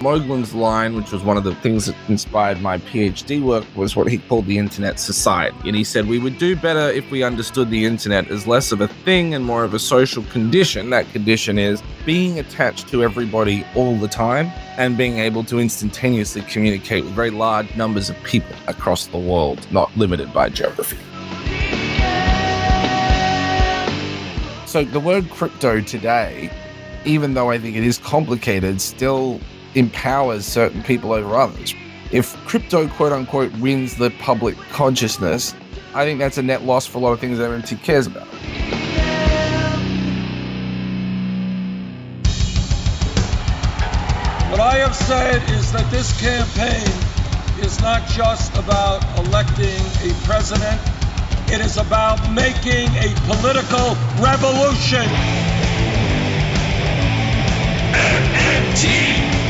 Moglen's line, which was one of the things that inspired my PhD work, was what he called the internet society. And he said we would do better if we understood the internet as less of a thing and more of a social condition. That condition is being attached to everybody all the time and being able to instantaneously communicate with very large numbers of people across the world, not limited by geography. So the word crypto today, even though I think it is complicated, still empowers certain people over others. If crypto, quote unquote, wins the public consciousness, I think that's a net loss for a lot of things that MMT cares about. What I have said is that this campaign is not just about electing a president it is about making a political revolution. MMT.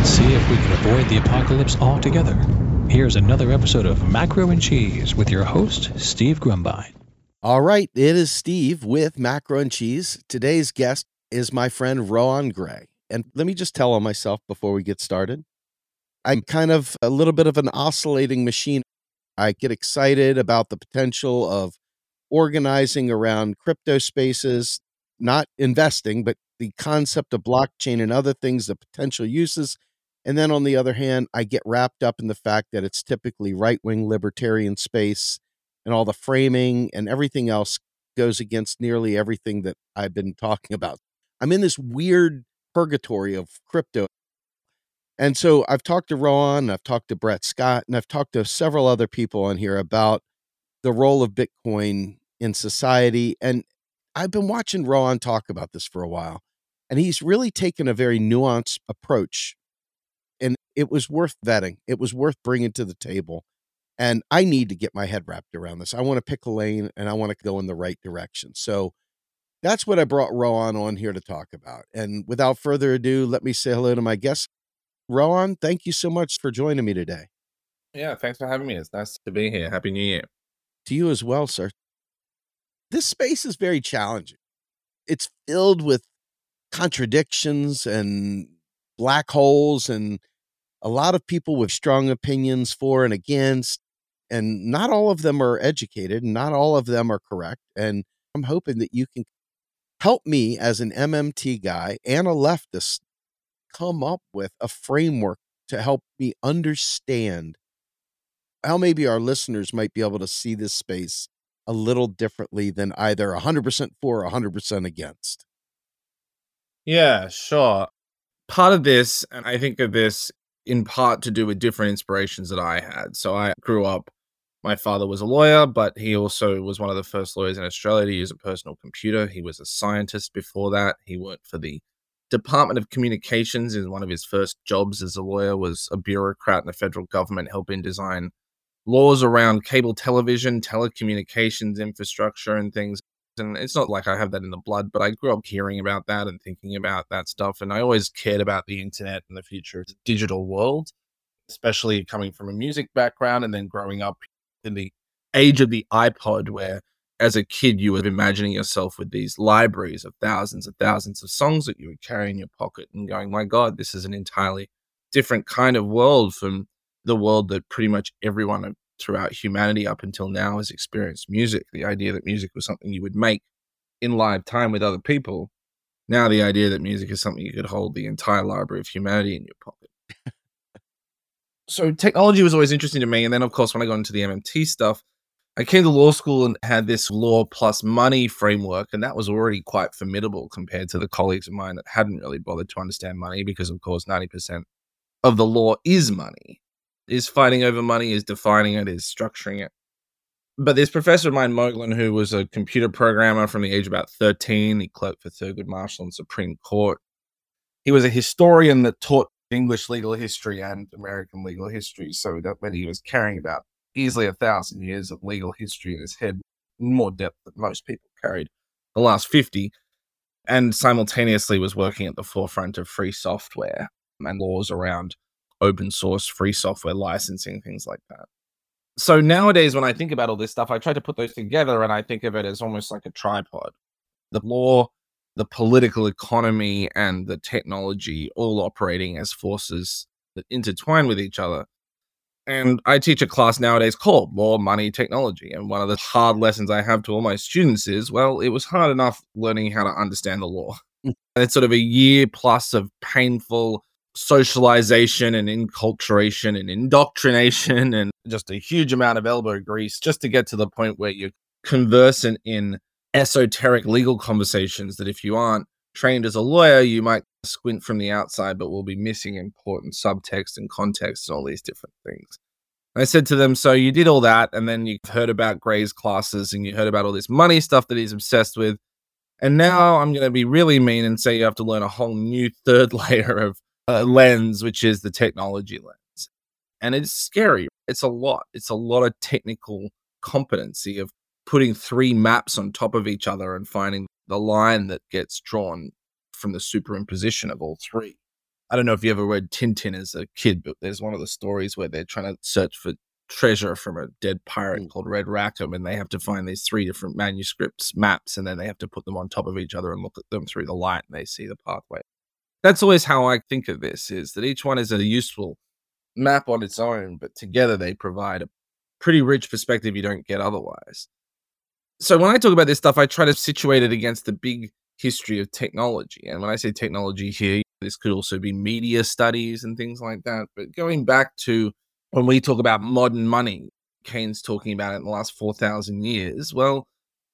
Let's see if we can avoid the apocalypse altogether. Here's another episode of Macro and Cheese with your host, Steve Grumbine. All right, it is Steve with Macro and Cheese. Today's guest is my friend Rohan Grey. And let me just tell on myself before we get started. I'm mm. kind of a little bit of an oscillating machine. I get excited about the potential of organizing around crypto spaces, not investing, but the concept of blockchain and other things, the potential uses. And then on the other hand, I get wrapped up in the fact that it's typically right wing libertarian space and all the framing and everything else goes against nearly everything that I've been talking about. I'm in this weird purgatory of crypto. And so I've talked to Rohan, I've talked to Brett Scott, and I've talked to several other people on here about the role of Bitcoin in society. And I've been watching Rohan talk about this for a while, and he's really taken a very nuanced approach. It was worth vetting, it was worth bringing to the table. And I need to get my head wrapped around this. I want to pick a lane and I want to go in the right direction. So that's what I brought Rohan on here to talk about. And without further ado, let me say hello to my guest. Rohan, thank you so much for joining me today. Yeah, thanks for having me. It's nice to be here. Happy New Year. To you as well, sir this space is very challenging. It's filled with contradictions and black holes and a lot of people with strong opinions for and against and not all of them are educated and not all of them are correct and i'm hoping that you can help me as an mmt guy and a leftist come up with a framework to help me understand how maybe our listeners might be able to see this space a little differently than either 100% for or 100% against? Yeah, sure. Part of this, and I think of this in part to do with different inspirations that I had. So I grew up, my father was a lawyer, but he also was one of the first lawyers in Australia to use a personal computer. He was a scientist before that. He worked for the Department of Communications in one of his first jobs as a lawyer was a bureaucrat in the federal government helping design laws around cable television, telecommunications infrastructure, and things. And it's not like I have that in the blood, but I grew up hearing about that and thinking about that stuff. And I always cared about the internet and the future of the digital world, especially coming from a music background and then growing up in the age of the iPod, where as a kid you were imagining yourself with these libraries of thousands and thousands of songs that you would carry in your pocket and going, my God, this is an entirely different kind of world from the world that pretty much everyone throughout humanity up until now has experienced music. The idea that music was something you would make in live time with other people. Now, the idea that music is something you could hold the entire library of humanity in your pocket. so, technology was always interesting to me. And then, of course, when I got into the MMT stuff, I came to law school and had this law plus money framework, and that was already quite formidable compared to the colleagues of mine that hadn't really bothered to understand money because, of course, 90% of the law is money is fighting over money, is defining it, is structuring it. But this professor of mine, Moglen, who was a computer programmer from the age of about 13, he clerked for Thurgood Marshall and Supreme Court. he was a historian that taught English legal history and American legal history. So that when he was carrying about easily a thousand years of legal history in his head, more depth than most people carried the last 50, and simultaneously was working at the forefront of free software and laws around open source free software licensing, things like that. So nowadays, when I think about all this stuff, I try to put those together and I think of it as almost like a tripod. The law, the political economy, and the technology all operating as forces that intertwine with each other. And I teach a class nowadays called Law, Money, Technology. And one of the hard lessons I have to all my students is well, it was hard enough learning how to understand the law. and it's sort of a year plus of painful socialization and enculturation and indoctrination and just a huge amount of elbow grease just to get to the point where you're conversant in esoteric legal conversations that if you aren't trained as a lawyer, you might squint from the outside, but will be missing important subtext and context and all these different things. I said to them, So you did all that, and then you heard about Grey's classes and you heard about all this money stuff that he's obsessed with. And now I'm going to be really mean and say you have to learn a whole new third layer of uh, lens, which is the technology lens. And it's scary. It's a lot. It's a lot of technical competency of putting three maps on top of each other and finding the line that gets drawn from the superimposition of all three. I don't know if you ever read Tintin as a kid, but there's one of the stories where they're trying to search for treasure from a dead pirate called Red Rackham, and they have to find these three different manuscripts, maps, and then they have to put them on top of each other and look at them through the light, and they see the pathway. That's always how I think of this: is that each one is a useful map on its own, but together they provide a pretty rich perspective you don't get otherwise. So when I talk about this stuff, I try to situate it against the big history of technology. And when I say technology here, this could also be media studies and things like that. But going back to when we talk about modern money, Keynes talking about it in the last 4,000 years. Well,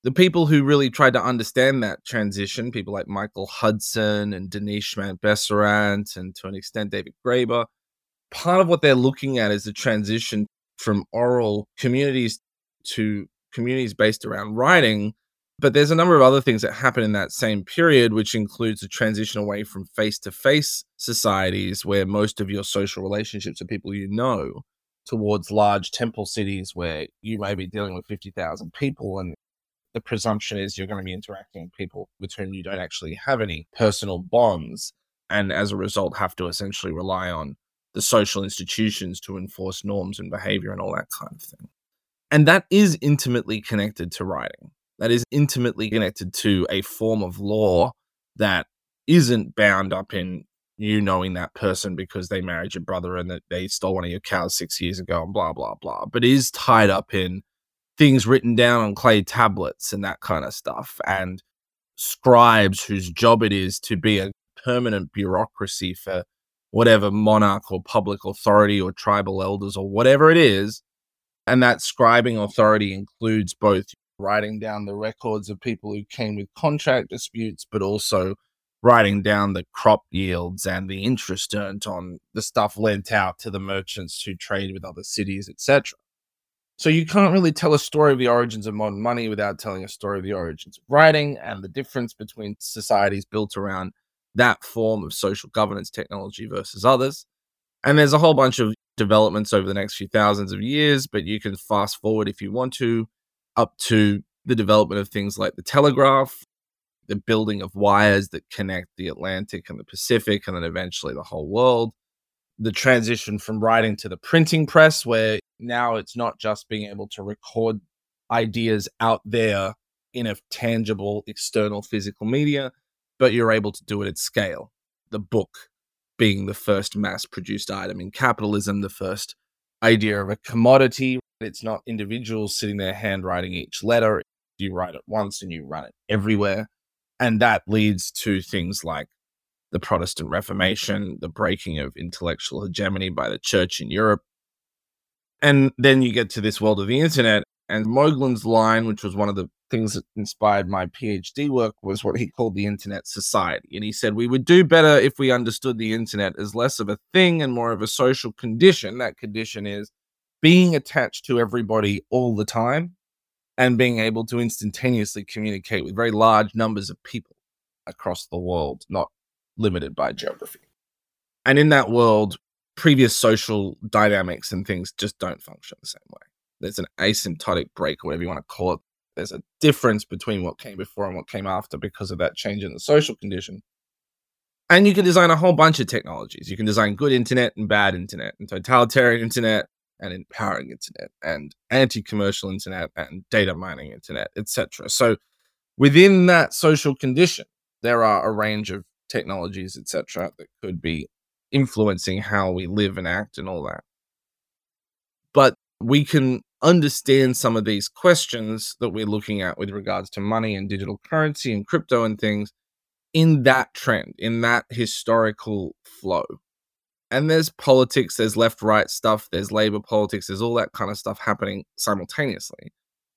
the people who really tried to understand that transition, people like Michael Hudson and Dinesh Mambesarant and to an extent David Graeber, part of what they're looking at is the transition from oral communities to communities based around writing but there's a number of other things that happen in that same period, which includes a transition away from face to face societies where most of your social relationships are people you know towards large temple cities where you may be dealing with 50,000 people. And the presumption is you're going to be interacting with people with whom you don't actually have any personal bonds. And as a result, have to essentially rely on the social institutions to enforce norms and behavior and all that kind of thing. And that is intimately connected to writing that is intimately connected to a form of law that isn't bound up in you knowing that person because they married your brother and that they stole one of your cows six years ago and blah blah blah but is tied up in things written down on clay tablets and that kind of stuff and scribes whose job it is to be a permanent bureaucracy for whatever monarch or public authority or tribal elders or whatever it is and that scribing authority includes both writing down the records of people who came with contract disputes, but also writing down the crop yields and the interest earned on the stuff lent out to the merchants who trade with other cities, etc. So you can't really tell a story of the origins of modern money without telling a story of the origins of writing and the difference between societies built around that form of social governance technology versus others. And there's a whole bunch of developments over the next few thousands of years, but you can fast forward if you want to up to the development of things like the telegraph, the building of wires that connect the Atlantic and the Pacific, and then eventually the whole world. The transition from writing to the printing press, where now it's not just being able to record ideas out there in a tangible external physical media, but you're able to do it at scale. The book being the first mass produced item in capitalism, the first idea of a commodity it's not individuals sitting there handwriting each letter. You write it once and you run it everywhere. And that leads to things like the Protestant Reformation, the breaking of intellectual hegemony by the church in Europe. And then you get to this world of the internet. And Moglen's line, which was one of the things that inspired my PhD work, was what he called the Internet Society. And he said we would do better if we understood the internet as less of a thing and more of a social condition. That condition is being attached to everybody all the time and being able to instantaneously communicate with very large numbers of people across the world, not limited by geography. And in that world, previous social dynamics and things just don't function the same way. There's an asymptotic break, or whatever you want to call it. There's a difference between what came before and what came after because of that change in the social condition. And you can design a whole bunch of technologies. You can design good internet and bad internet, and totalitarian internet and empowering internet, and anti-commercial internet and data mining internet, etc. So within that social condition, there are a range of technologies, etc., that could be influencing how we live and act and all that. But we can understand some of these questions that we're looking at with regards to money and digital currency and crypto and things in that trend, in that historical flow. And there's politics, there's left right stuff, there's labor politics, there's all that kind of stuff happening simultaneously.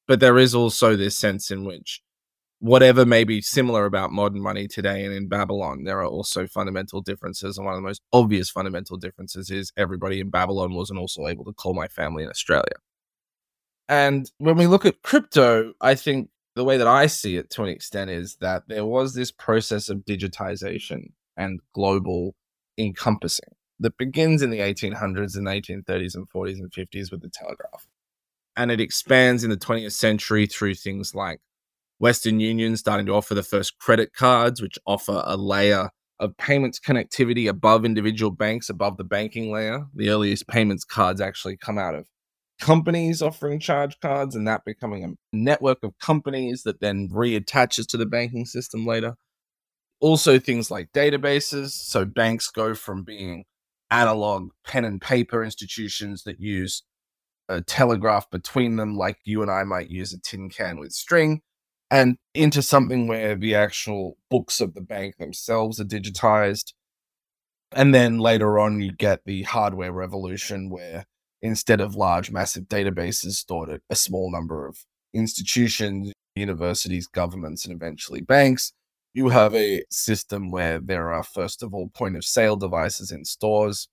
But there is also this sense in which whatever may be similar about modern money today and in Babylon, there are also fundamental differences. And one of the most obvious fundamental differences is everybody in Babylon wasn't also able to call my family in Australia. And when we look at crypto, I think the way that I see it to an extent is that there was this process of digitization and global encompassing that begins in the 1800s and 1830s and 40s and 50s with the telegraph. And it expands in the 20th century through things like Western Union starting to offer the first credit cards, which offer a layer of payments connectivity above individual banks, above the banking layer. The earliest payments cards actually come out of companies offering charge cards and that becoming a network of companies that then reattaches to the banking system later. Also, things like databases. So, banks go from being analog pen and paper institutions that use a telegraph between them, like you and I might use a tin can with string, and into something where the actual books of the bank themselves are digitized. And then later on, you get the hardware revolution where instead of large, massive databases stored at a small number of institutions, universities, governments, and eventually banks, you have a system where there are, first of all, point of sale devices in stores,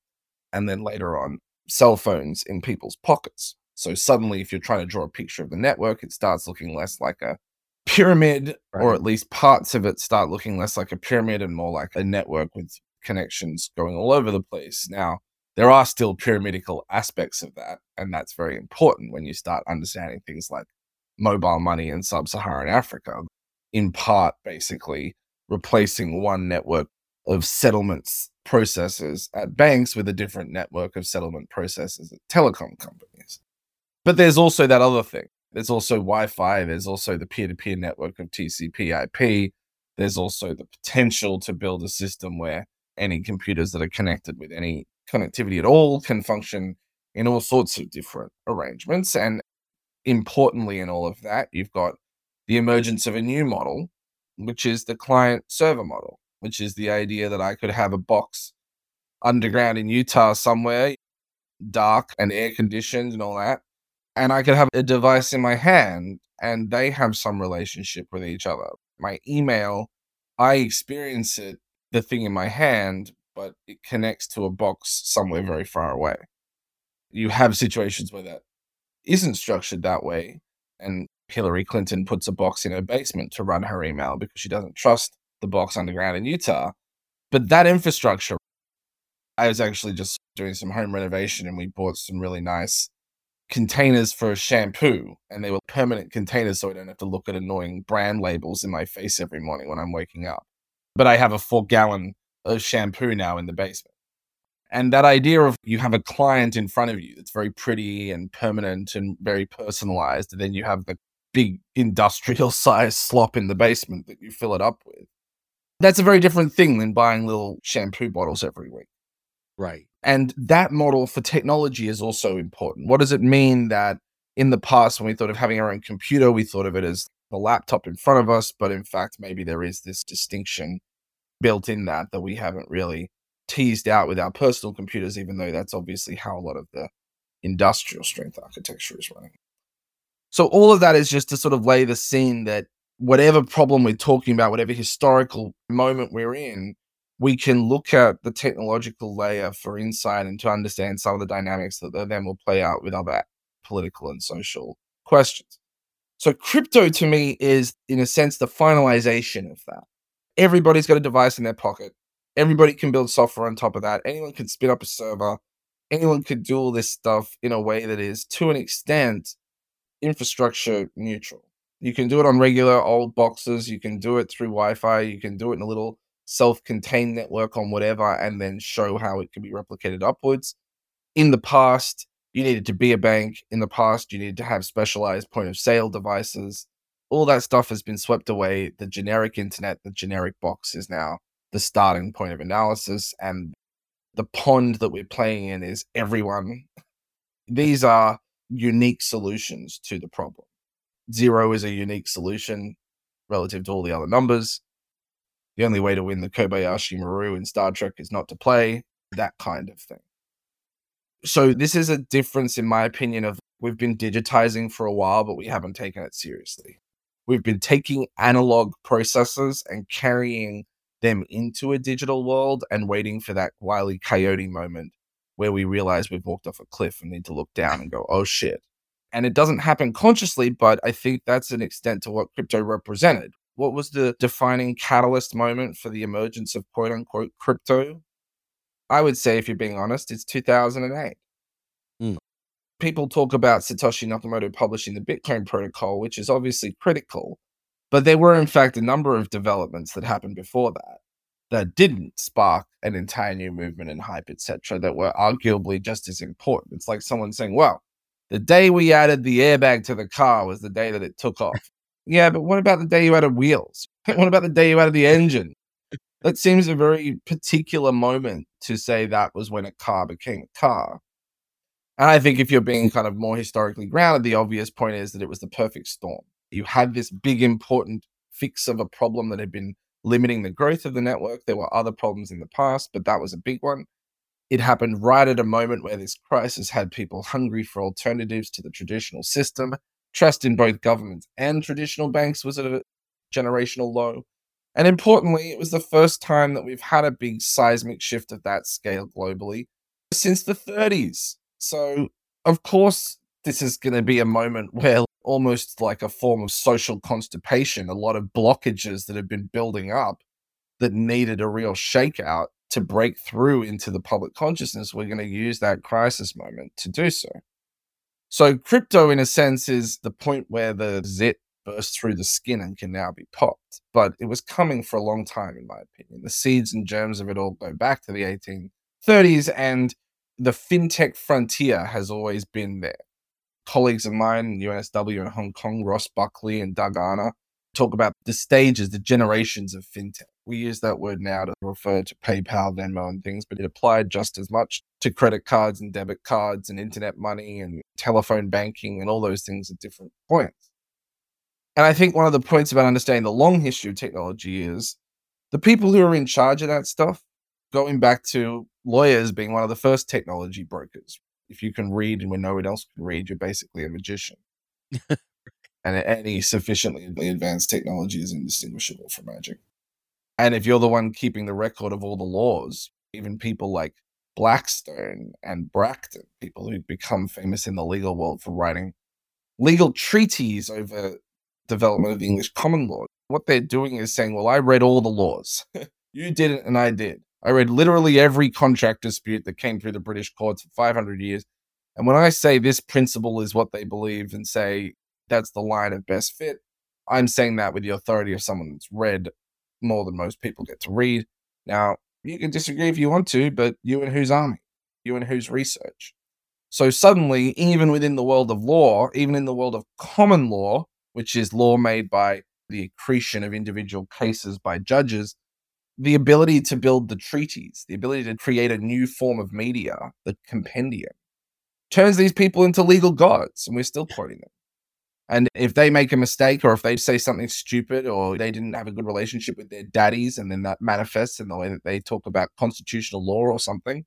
and then later on, cell phones in people's pockets. So suddenly, if you're trying to draw a picture of the network, it starts looking less like a pyramid, right. or at least parts of it start looking less like a pyramid and more like a network with connections going all over the place. Now, there are still pyramidical aspects of that. And that's very important when you start understanding things like mobile money in sub Saharan Africa, in part, basically replacing one network of settlements processes at banks with a different network of settlement processes at telecom companies. But there's also that other thing. There's also Wi Fi, there's also the peer to peer network of TCP IP. There's also the potential to build a system where any computers that are connected with any connectivity at all can function in all sorts of different arrangements. And importantly, in all of that, you've got the emergence of a new model, which is the client server model, which is the idea that I could have a box underground in Utah somewhere, dark and air conditioned and all that. And I could have a device in my hand and they have some relationship with each other. My email, I experience it, the thing in my hand, but it connects to a box somewhere very far away. You have situations where that isn't structured that way, and Hillary Clinton puts a box in her basement to run her email because she doesn't trust the box underground in Utah. But that infrastructure, I was actually just doing some home renovation and we bought some really nice containers for shampoo and they were permanent containers so I don't have to look at annoying brand labels in my face every morning when I'm waking up. But I have a four gallon of shampoo now in the basement. And that idea of you have a client in front of you that's very pretty and permanent and very personalized, and then you have the big industrial size slop in the basement that you fill it up with. That's a very different thing than buying little shampoo bottles every week. Right. And that model for technology is also important. What does it mean that in the past, when we thought of having our own computer, we thought of it as the laptop in front of us, but in fact, maybe there is this distinction built in that that we haven't really teased out with our personal computers, even though that's obviously how a lot of the industrial strength architecture is running. So, all of that is just to sort of lay the scene that whatever problem we're talking about, whatever historical moment we're in, we can look at the technological layer for insight and to understand some of the dynamics that then will play out with other political and social questions. So, crypto to me is, in a sense, the finalization of that everybody's got a device in their pocket. Everybody can build software on top of that. Anyone can spin up a server. Anyone could do all this stuff in a way that is, to an extent, infrastructure neutral. You can do it on regular old boxes. You can do it through Wi Fi. You can do it in a little self contained network on whatever, and then show how it can be replicated upwards. In the past, you needed to be a bank. In the past, you needed to have specialized point of sale devices. All that stuff has been swept away. The generic internet, the generic box is now the starting point of analysis. And the pond that we're playing in is everyone. These are unique solutions to the problem. Zero is a unique solution relative to all the other numbers. The only way to win the Kobayashi Maru in Star Trek is not to play, that kind of thing. So, this is a difference, in my opinion, of we've been digitizing for a while, but we haven't taken it seriously. We've been taking analog processes and carrying them into a digital world and waiting for that wily coyote moment where we realize we've walked off a cliff and need to look down and go, oh shit. And it doesn't happen consciously, but I think that's an extent to what crypto represented. What was the defining catalyst moment for the emergence of quote unquote crypto? I would say, if you're being honest, it's 2008. Mm. People talk about Satoshi Nakamoto publishing the Bitcoin protocol, which is obviously critical, but there were, in fact, a number of developments that happened before that that didn't spark an entire new movement and hype, etc., that were arguably just as important. It's like someone saying, well, the day we added the airbag to the car was the day that it took off. Yeah, but what about the day you added wheels? what about the day you added the engine? That seems a very particular moment to say that was when a car became a car. And I think if you're being kind of more historically grounded, the obvious point is that it was the perfect storm. You had this big, important fix of a problem that had been limiting the growth of the network. There were other problems in the past, but that was a big one. It happened right at a moment where this crisis had people hungry for alternatives to the traditional system. Trust in both governments and traditional banks was at a generational low. And importantly, it was the first time that we've had a big seismic shift of that scale globally since the 30s. So, of course, this is going to be a moment where almost like a form of social constipation, a lot of blockages that have been building up that needed a real shakeout to break through into the public consciousness. We're going to use that crisis moment to do so. So, crypto, in a sense, is the point where the zit burst through the skin and can now be popped. But it was coming for a long time, in my opinion. The seeds and germs of it all go back to the 1830s, and the fintech frontier has always been there colleagues of mine in UNSW in Hong Kong, Ross Buckley and Doug Arner, talk about the stages, the generations of fintech. We use that word now to refer to PayPal, Venmo, and things, but it applied just as much to credit cards and debit cards and internet money and telephone banking and all those things at different points. And I think one of the points about understanding the long history of technology is the people who are in charge of that stuff, going back to lawyers being one of the first technology brokers, if you can read and when no one else can read, you're basically a magician. and any sufficiently advanced technology is indistinguishable from magic. And if you're the one keeping the record of all the laws, even people like Blackstone and Bracton, people who've become famous in the legal world for writing legal treaties over development of English common law, what they're doing is saying, well, I read all the laws. you did it and I did. I read literally every contract dispute that came through the British courts for 500 years. And when I say this principle is what they believe and say that's the line of best fit, I'm saying that with the authority of someone that's read more than most people get to read. Now, you can disagree if you want to, but you and whose army? You and whose research? So suddenly, even within the world of law, even in the world of common law, which is law made by the accretion of individual cases by judges, the ability to build the treaties, the ability to create a new form of media, the compendium, turns these people into legal gods, and we're still quoting them. And if they make a mistake or if they say something stupid or they didn't have a good relationship with their daddies and then that manifests in the way that they talk about constitutional law or something,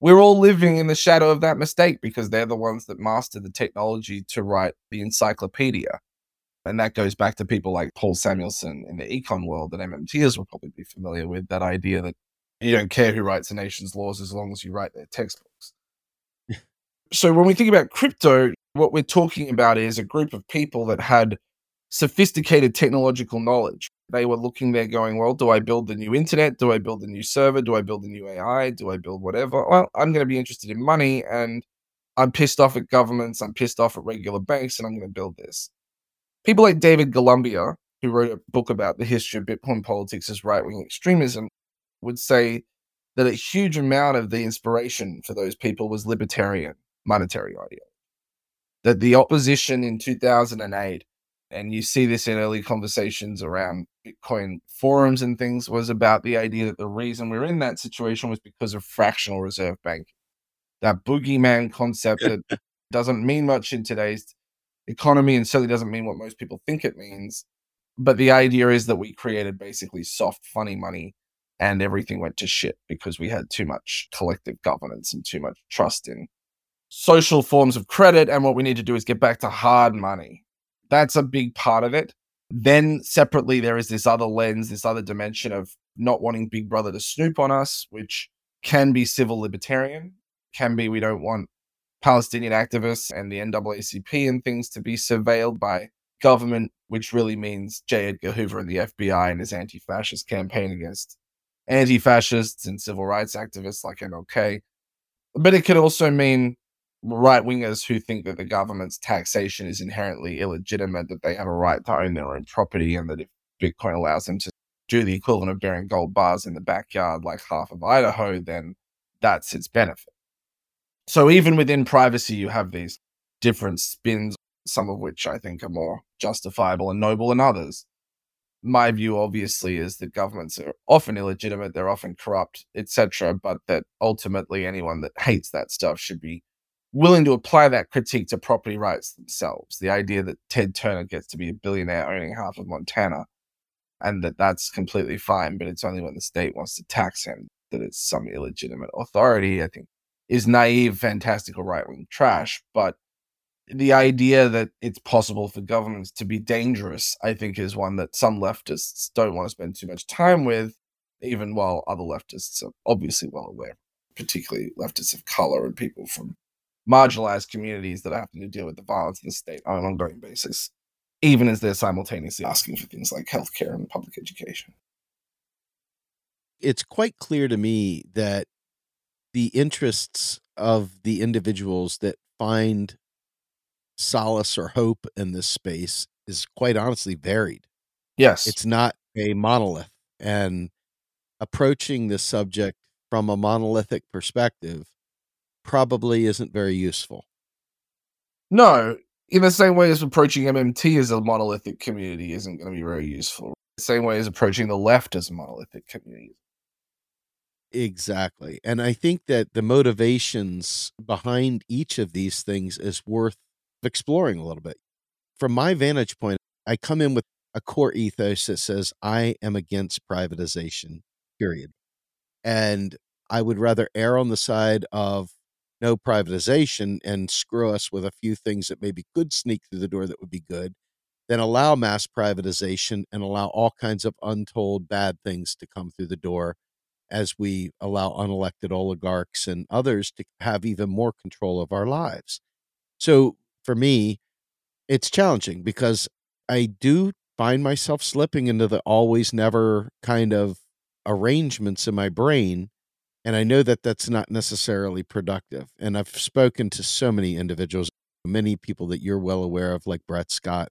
we're all living in the shadow of that mistake because they're the ones that mastered the technology to write the encyclopedia. And that goes back to people like Paul Samuelson in the econ world that MMTers will probably be familiar with that idea that you don't care who writes a nation's laws as long as you write their textbooks. so when we think about crypto, what we're talking about is a group of people that had sophisticated technological knowledge. They were looking there going, well, do I build the new internet? Do I build the new server? Do I build the new AI? Do I build whatever? Well, I'm going to be interested in money and I'm pissed off at governments. I'm pissed off at regular banks and I'm going to build this. People like David Golumbia, who wrote a book about the history of Bitcoin politics as right wing extremism, would say that a huge amount of the inspiration for those people was libertarian monetary ideology. That the opposition in 2008 and you see this in early conversations around Bitcoin forums and things, was about the idea that the reason we're in that situation was because of fractional reserve banking. That boogeyman concept that doesn't mean much in today's economy and certainly doesn't mean what most people think it means. But the idea is that we created basically soft, funny money and everything went to shit because we had too much collective governance and too much trust in social forms of credit. And what we need to do is get back to hard money that's a big part of it. Then separately, there is this other lens, this other dimension of not wanting Big Brother to snoop on us, which can be civil libertarian, can be we don't want Palestinian activists and the NAACP and things to be surveilled by government, which really means J. Edgar Hoover and the FBI and his anti fascist campaign against anti fascists and civil rights activists like MLK. But it could also mean right wingers who think that the government's taxation is inherently illegitimate, that they have a right to own their own property, and that if Bitcoin allows them to do the equivalent of bearing gold bars in the backyard like half of Idaho, then that's its benefit. So even within privacy, you have these different spins, some of which I think are more justifiable and noble than others. My view, obviously, is that governments are often illegitimate, they're often corrupt, etc., but that ultimately anyone that hates that stuff should be willing to apply that critique to property rights themselves. The idea that Ted Turner gets to be a billionaire owning half of Montana and that that's completely fine, but it's only when the state wants to tax him that it's some illegitimate authority, I think is naive, fantastical right wing trash. But the idea that it's possible for governments to be dangerous, I think, is one that some leftists don't want to spend too much time with, even while other leftists are obviously well aware, particularly leftists of color and people from marginalized communities that are having to deal with the violence in the state on an ongoing basis, even as they're simultaneously asking for things like healthcare and public education. It's quite clear to me that the interests of the individuals that find solace or hope in this space is quite honestly varied. Yes. It's not a monolith. And approaching this subject from a monolithic perspective probably isn't very useful. No, in the same way as approaching MMT as a monolithic community isn't going to be very useful. The same way as approaching the left as a monolithic community. Exactly. And I think that the motivations behind each of these things is worth exploring a little bit. From my vantage point, I come in with a core ethos that says, I am against privatization, period. And I would rather err on the side of no privatization and screw us with a few things that maybe could sneak through the door that would be good, then allow mass privatization and allow all kinds of untold bad things to come through the door as we allow unelected oligarchs and others to have even more control of our lives. So for me, it's challenging because I do find myself slipping into the always never kind of arrangements in my brain and I know that that's not necessarily productive. And I've spoken to so many individuals, many people that you're well aware of, like Brett Scott.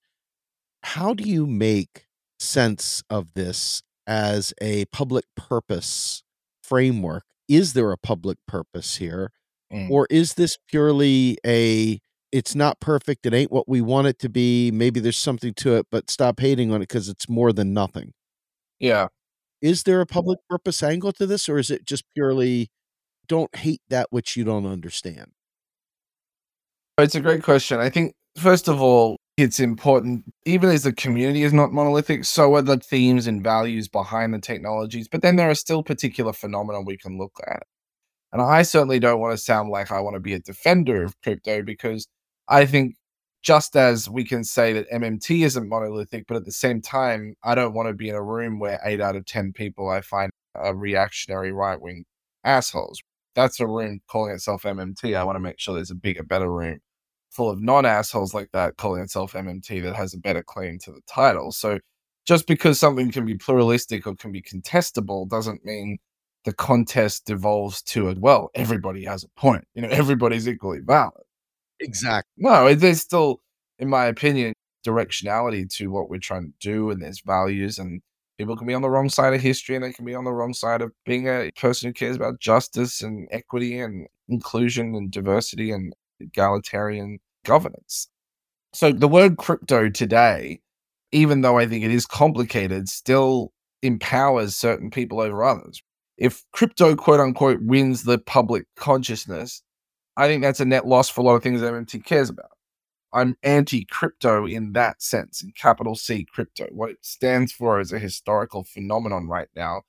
How do you make sense of this as a public purpose framework? Is there a public purpose here? Mm. Or is this purely a it's not perfect, it ain't what we want it to be, maybe there's something to it, but stop hating on it because it's more than nothing? Yeah. Is there a public purpose angle to this, or is it just purely don't hate that which you don't understand? Oh, it's a great question. I think, first of all, it's important, even as the community is not monolithic, so are the themes and values behind the technologies. But then there are still particular phenomena we can look at. And I certainly don't want to sound like I want to be a defender of crypto because I think just as we can say that MMT isn't monolithic, but at the same time, I don't want to be in a room where eight out of 10 people I find are reactionary right wing assholes. That's a room calling itself MMT. I want to make sure there's a bigger, better room full of non assholes like that calling itself MMT that has a better claim to the title. So just because something can be pluralistic or can be contestable doesn't mean the contest devolves to it. Well, everybody has a point. You know, everybody's equally valid. Exactly. No, there's still, in my opinion, directionality to what we're trying to do, and there's values, and people can be on the wrong side of history, and they can be on the wrong side of being a person who cares about justice and equity and inclusion and diversity and egalitarian governance. So the word crypto today, even though I think it is complicated, still empowers certain people over others. If crypto, quote unquote, wins the public consciousness, I think that's a net loss for a lot of things that MMT cares about. I'm anti crypto in that sense, in capital C crypto. What it stands for as a historical phenomenon right now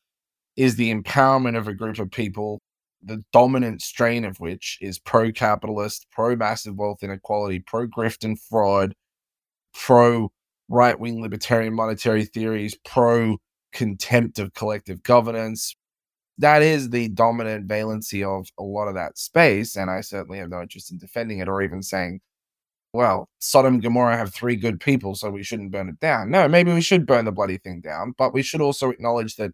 is the empowerment of a group of people, the dominant strain of which is pro capitalist, pro massive wealth inequality, pro grift and fraud, pro right wing libertarian monetary theories, pro contempt of collective governance. That is the dominant valency of a lot of that space. And I certainly have no interest in defending it or even saying, well, Sodom and Gomorrah have three good people, so we shouldn't burn it down. No, maybe we should burn the bloody thing down, but we should also acknowledge that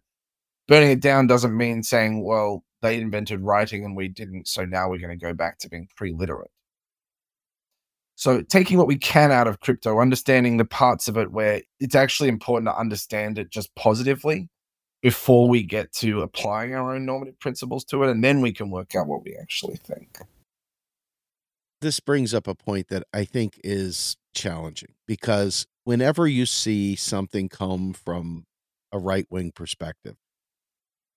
burning it down doesn't mean saying, well, they invented writing and we didn't, so now we're going to go back to being pre literate. So, taking what we can out of crypto, understanding the parts of it where it's actually important to understand it just positively before we get to applying our own normative principles to it, and then we can work out what we actually think. This brings up a point that I think is challenging because whenever you see something come from a right wing perspective,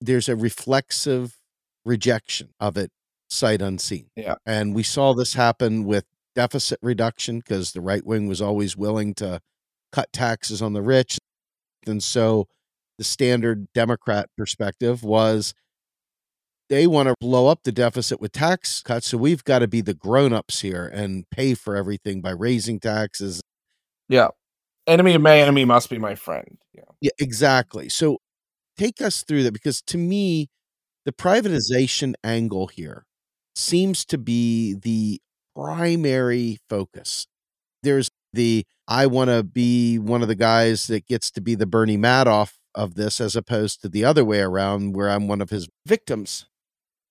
there's a reflexive rejection of it sight unseen. Yeah. And we saw this happen with deficit reduction because the right wing was always willing to cut taxes on the rich. And so the standard Democrat perspective was they want to blow up the deficit with tax cuts. So we've got to be the grown ups here and pay for everything by raising taxes. Yeah. Enemy of my enemy must be my friend. Yeah. Yeah, exactly. So take us through that because to me, the privatization angle here seems to be the primary focus. There's the I want to be one of the guys that gets to be the Bernie Madoff of this as opposed to the other way around where I'm one of his victims.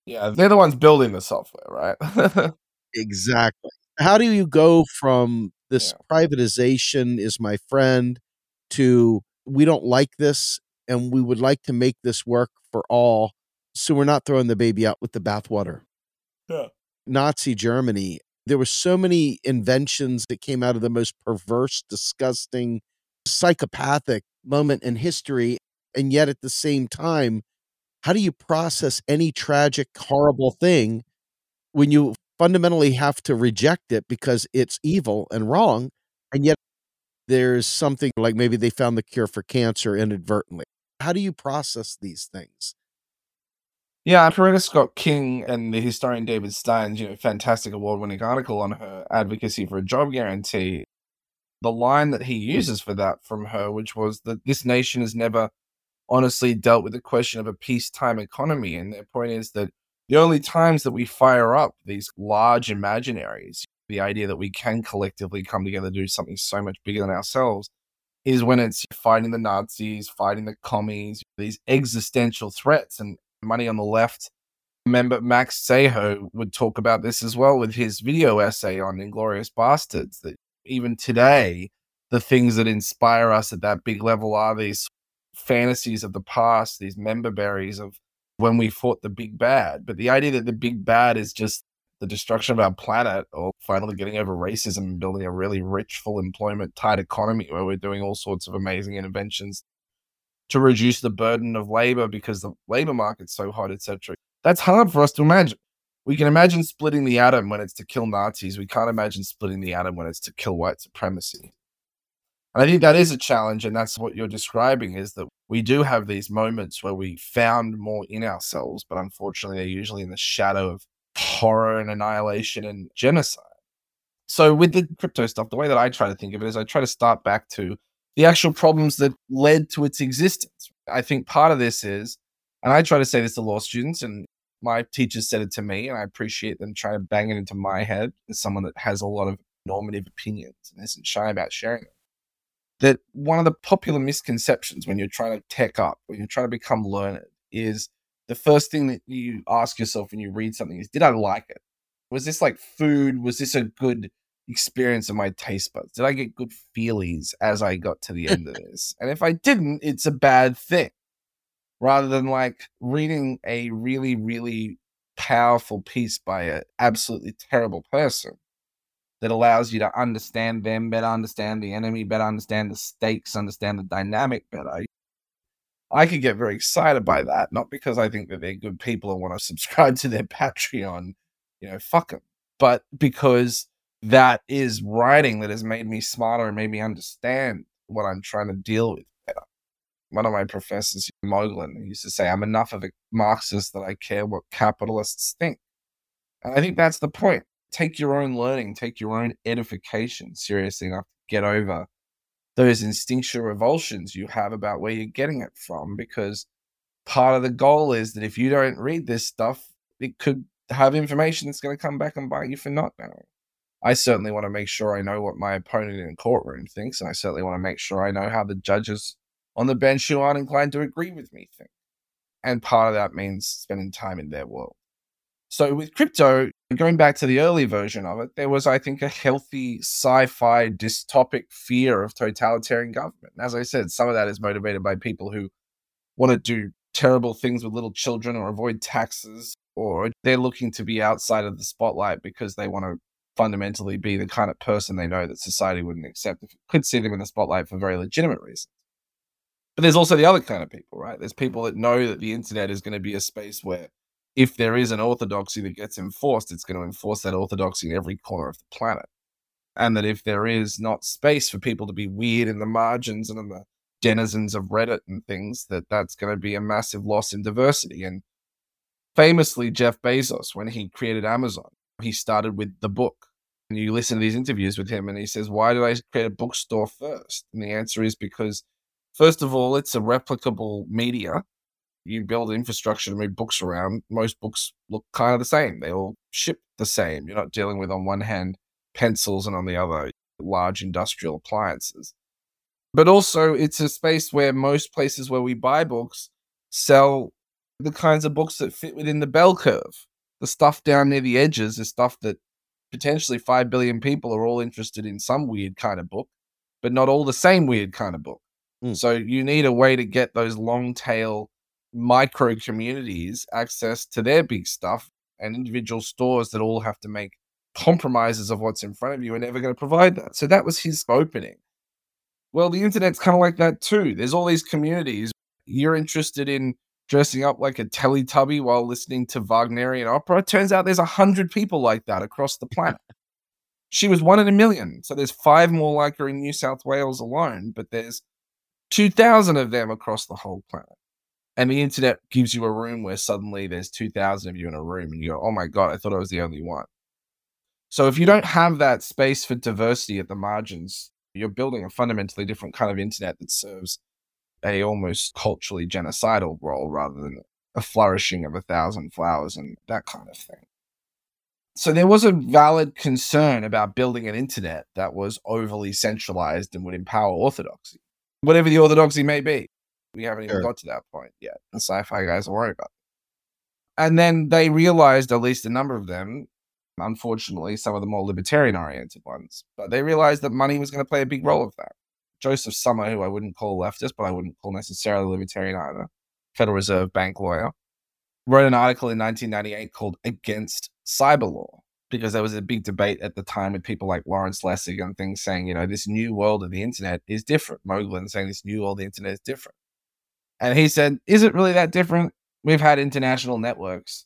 Yeah. They're the ones building the software, right? Exactly. How do you go from this Yeah. privatization is my friend to we don't like this and we would like to make this work for all so we're not throwing the baby out with the bathwater. Yeah. Nazi Germany, there were so many inventions that came out of the most perverse, disgusting, psychopathic moment in history. And yet at the same time, how do you process any tragic, horrible thing when you fundamentally have to reject it because it's evil and wrong? And yet there's something like maybe they found the cure for cancer inadvertently. How do you process these things? Yeah, Coretta Scott King and the historian David Stein's, you know, fantastic award-winning article on her advocacy for a job guarantee. The line that he uses for that from her, which was that this nation has never honestly dealt with the question of a peacetime economy. And their point is that the only times that we fire up these large imaginaries, the idea that we can collectively come together to do something so much bigger than ourselves, is when it's fighting the Nazis, fighting the commies, these existential threats. And money on the left. Remember, Max Seho would talk about this as well with his video essay on Inglourious Basterds. That even today, the things that inspire us at that big level are these fantasies of the past, these member berries of when we fought the big bad. But the idea that the big bad is just the destruction of our planet or finally getting over racism and building a really rich, full employment tight economy where we're doing all sorts of amazing inventions to reduce the burden of labor because the labor market's so hot, etc. That's hard for us to imagine. We can imagine splitting the atom when it's to kill Nazis. We can't imagine splitting the atom when it's to kill white supremacy. And I think that is a challenge, and that's what you're describing is that we do have these moments where we found more in ourselves, but unfortunately they're usually in the shadow of horror and annihilation and genocide. So with the crypto stuff, the way that I try to think of it is I try to start back to the actual problems that led to its existence. I think part of this is, and I try to say this to law students, and my teachers said it to me, and I appreciate them trying to bang it into my head as someone that has a lot of normative opinions and isn't shy about sharing them. that one of the popular misconceptions when you're trying to tech up, when you're trying to become learned, is the first thing that you ask yourself when you read something is, did I like it? Was this like food? Was this a good experience of my taste buds? Did I get good feelies as I got to the end of this? And if I didn't, it's a bad thing. Rather than like reading a really, really powerful piece by an absolutely terrible person that allows you to understand them better, understand the enemy better, understand the stakes, understand the dynamic better. I could get very excited by that, not because I think that they're good people and want to subscribe to their Patreon, you know, fuck them, but because that is writing that has made me smarter and made me understand what I'm trying to deal with. One of my professors, Moglen, used to say, I'm enough of a Marxist that I care what capitalists think. And I think that's the point. Take your own learning, take your own edification seriously enough to get over those instinctual revulsions you have about where you're getting it from because part of the goal is that if you don't read this stuff, it could have information that's going to come back and bite you for not knowing. I certainly want to make sure I know what my opponent in a courtroom thinks, and I certainly want to make sure I know how the judges on the bench who aren't inclined to agree with me think. And part of that means spending time in their world. So with crypto, going back to the early version of it, there was, I think, a healthy sci-fi dystopic fear of totalitarian government. And as I said, some of that is motivated by people who want to do terrible things with little children or avoid taxes, or they're looking to be outside of the spotlight because they want to fundamentally be the kind of person they know that society wouldn't accept if it could see them in the spotlight for very legitimate reasons. But there's also the other kind of people, right? There's people that know that the internet is going to be a space where if there is an orthodoxy that gets enforced, it's going to enforce that orthodoxy in every corner of the planet. And that if there is not space for people to be weird in the margins and in the denizens of Reddit and things, that that's going to be a massive loss in diversity. And famously, Jeff Bezos, when he created Amazon, he started with the book. And you listen to these interviews with him, and he says, Why did I create a bookstore first? And the answer is because, first of all, it's a replicable media you build infrastructure to move books around, most books look kind of the same. They all ship the same. You're not dealing with, on one hand, pencils and on the other, large industrial appliances. But also, it's a space where most places where we buy books sell the kinds of books that fit within the bell curve. The stuff down near the edges is stuff that potentially 5 billion people are all interested in some weird kind of book, but not all the same weird kind of book. Mm. So you need a way to get those long tail micro communities access to their big stuff and individual stores that all have to make compromises of what's in front of you are never going to provide that. So that was his opening. Well, the internet's kind of like that too. There's all these communities. You're interested in dressing up like a Teletubby while listening to Wagnerian opera. It turns out there's a hundred people like that across the planet. she was one in a million. So there's five more like her in New South Wales alone, but there's 2,000 of them across the whole planet. And the internet gives you a room where suddenly there's 2000 of you in a room and you go oh my god i thought i was the only one. So if you don't have that space for diversity at the margins you're building a fundamentally different kind of internet that serves a almost culturally genocidal role rather than a flourishing of a thousand flowers and that kind of thing. So there was a valid concern about building an internet that was overly centralized and would empower orthodoxy whatever the orthodoxy may be we haven't even sure. got to that point yet. The sci-fi guys are worried about. It. And then they realized, at least a number of them, unfortunately, some of the more libertarian-oriented ones, but they realized that money was going to play a big role of that. Joseph Sommer, who I wouldn't call leftist, but I wouldn't call necessarily libertarian either, Federal Reserve Bank lawyer, wrote an article in 1998 called "Against Cyber Law." Because there was a big debate at the time with people like Lawrence Lessig and things saying, you know, this new world of the internet is different. Moglen saying this new world of the internet is different. And he said, Is it really that different? We've had international networks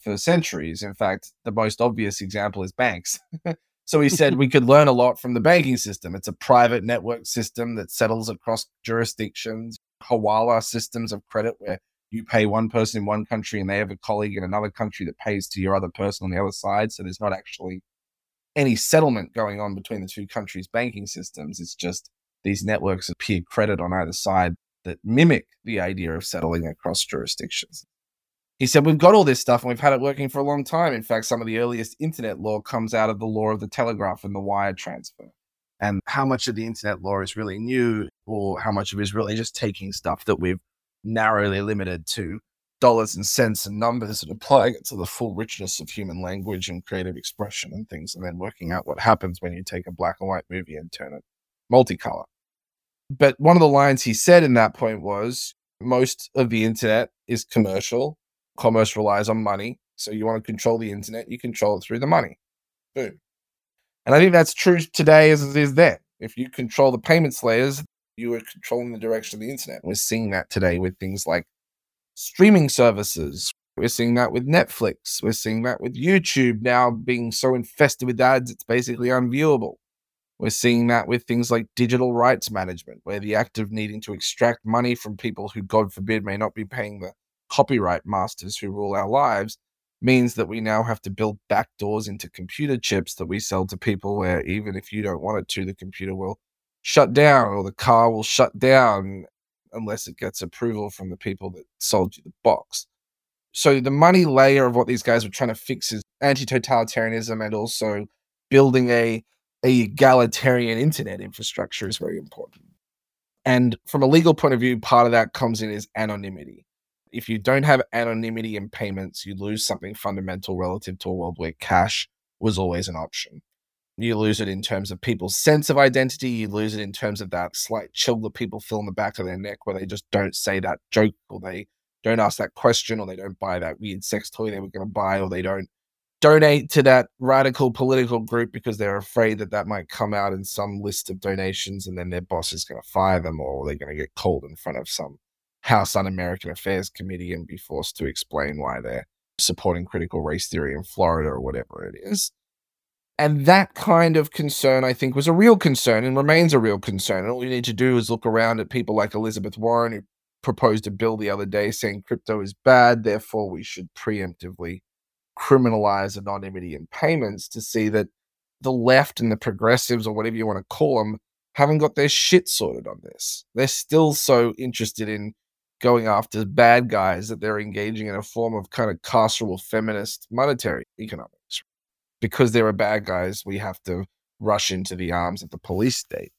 for centuries. In fact, the most obvious example is banks. so he said we could learn a lot from the banking system. It's a private network system that settles across jurisdictions, Hawala systems of credit where you pay one person in one country and they have a colleague in another country that pays to your other person on the other side. So there's not actually any settlement going on between the two countries' banking systems. It's just these networks of peer credit on either side that mimic the idea of settling across jurisdictions. He said, We've got all this stuff and we've had it working for a long time. In fact, some of the earliest internet law comes out of the law of the telegraph and the wire transfer. and how much of the internet law is really new or how much of it is really just taking stuff that we've narrowly limited to dollars and cents and numbers and applying it to the full richness of human language and creative expression and things, and then working out what happens when you take a black and white movie and turn it multicolor. But one of the lines he said in that point was most of the internet is commercial. Commerce relies on money. So you want to control the internet, you control it through the money. Boom. And I think that's true today as it is then. If you control the payments layers, you were controlling the direction of the internet. We're seeing that today with things like streaming services. We're seeing that with Netflix. We're seeing that with YouTube now being so infested with ads, it's basically unviewable. We're seeing that with things like digital rights management, where the act of needing to extract money from people who, God forbid, may not be paying the copyright masters who rule our lives means that we now have to build backdoors into computer chips that we sell to people where even if you don't want it to, the computer will shut down or the car will shut down unless it gets approval from the people that sold you the box. So the money layer of what these guys were trying to fix is anti-totalitarianism and also building a, a egalitarian internet infrastructure is very important. And from a legal point of view, part of that comes in is anonymity. If you don't have anonymity in payments, you lose something fundamental relative to a world where cash was always an option. You lose it in terms of people's sense of identity. You lose it in terms of that slight chill that people feel in the back of their neck where they just don't say that joke or they don't ask that question or they don't buy that weird sex toy they were going to buy or they don't donate to that radical political group because they're afraid that that might come out in some list of donations and then their boss is going to fire them or they're going to get called in front of some House Un American Affairs Committee and be forced to explain why they're supporting critical race theory in Florida or whatever it is. And that kind of concern, I think, was a real concern and remains a real concern. And all you need to do is look around at people like Elizabeth Warren, who proposed a bill the other day saying crypto is bad, therefore we should preemptively criminalize anonymity in payments to see that the left and the progressives, or whatever you want to call them, haven't got their shit sorted on this. They're still so interested in going after bad guys that they're engaging in a form of kind of carceral feminist monetary economics because there are bad guys, we have to rush into the arms of the police state.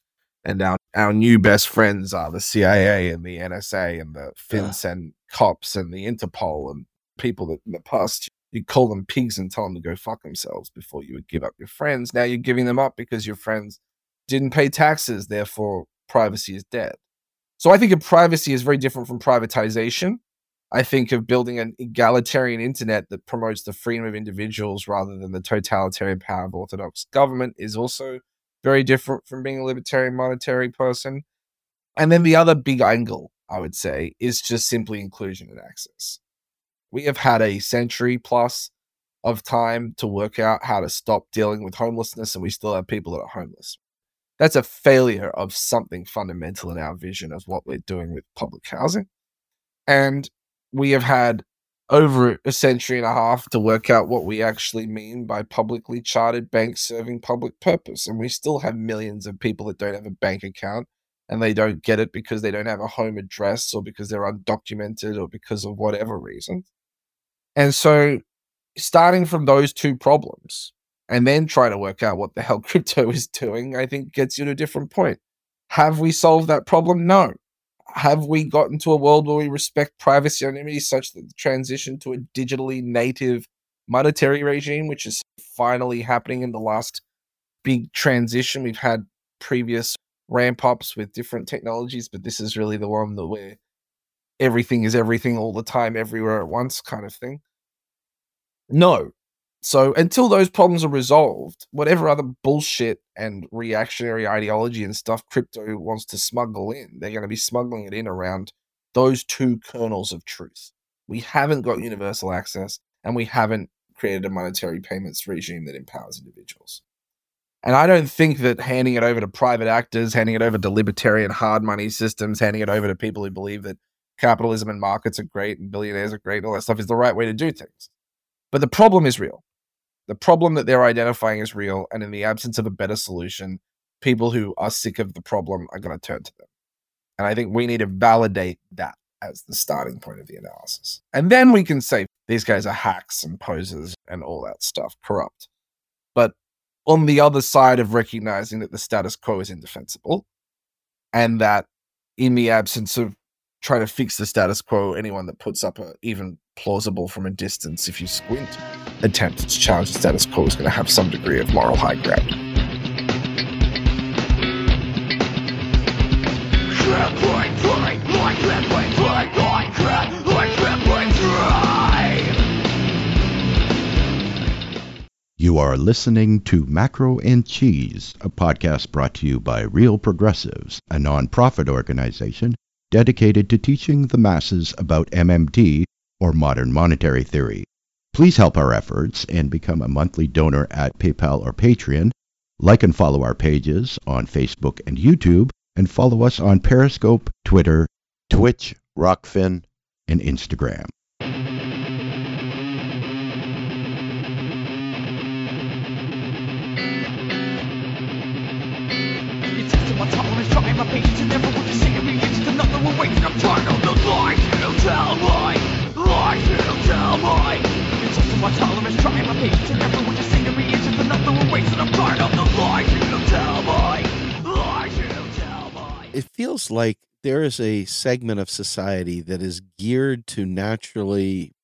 And our, our new best friends are the CIA and the NSA and the FinCEN cops and the Interpol and people that in the past you call them pigs and tell them to go fuck themselves before you would give up your friends. Now you're giving them up because your friends didn't pay taxes, therefore privacy is dead. So I think privacy is very different from privatization. I think of building an egalitarian internet that promotes the freedom of individuals rather than the totalitarian power of orthodox government is also very different from being a libertarian monetary person. And then the other big angle, I would say, is just simply inclusion and access. We have had a century plus of time to work out how to stop dealing with homelessness, and we still have people that are homeless. That's a failure of something fundamental in our vision of what we're doing with public housing. And we have had over a century and a half to work out what we actually mean by publicly chartered banks serving public purpose. And we still have millions of people that don't have a bank account and they don't get it because they don't have a home address or because they're undocumented or because of whatever reason. And so, starting from those two problems and then trying to work out what the hell crypto is doing, I think gets you to a different point. Have we solved that problem? No have we gotten to a world where we respect privacy anonymity such that the transition to a digitally native monetary regime, which is finally happening in the last big transition? We've had previous ramp ups with different technologies, but this is really the one that where everything is everything all the time, everywhere at once kind of thing. No, so until those problems are resolved, whatever other bullshit and reactionary ideology and stuff crypto wants to smuggle in, they're going to be smuggling it in around those two kernels of truth. We haven't got universal access and we haven't created a monetary payments regime that empowers individuals. And I don't think that handing it over to private actors, handing it over to libertarian hard money systems, handing it over to people who believe that capitalism and markets are great and billionaires are great and all that stuff is the right way to do things. But the problem is real. The problem that they're identifying is real, and in the absence of a better solution, people who are sick of the problem are going to turn to them. And I think we need to validate that as the starting point of the analysis. And then we can say these guys are hacks and posers and all that stuff, corrupt. But on the other side of recognizing that the status quo is indefensible and that in the absence of trying to fix the status quo, anyone that puts up a even plausible from a distance, if you squint, attempt to challenge the status quo is going to have some degree of moral high ground. You are listening to Macro and Cheese, a podcast brought to you by Real Progressives, a nonprofit organization dedicated to teaching the masses about MMT or modern monetary theory. Please help our efforts and become a monthly donor at PayPal or Patreon. Like and follow our pages on Facebook and YouTube, and follow us on Periscope, Twitter, Twitch, Rokfin. and Instagram. My tolerance, my patience, and just another tired of the lies you you tell me. It feels like there is a segment of society that is geared to naturally,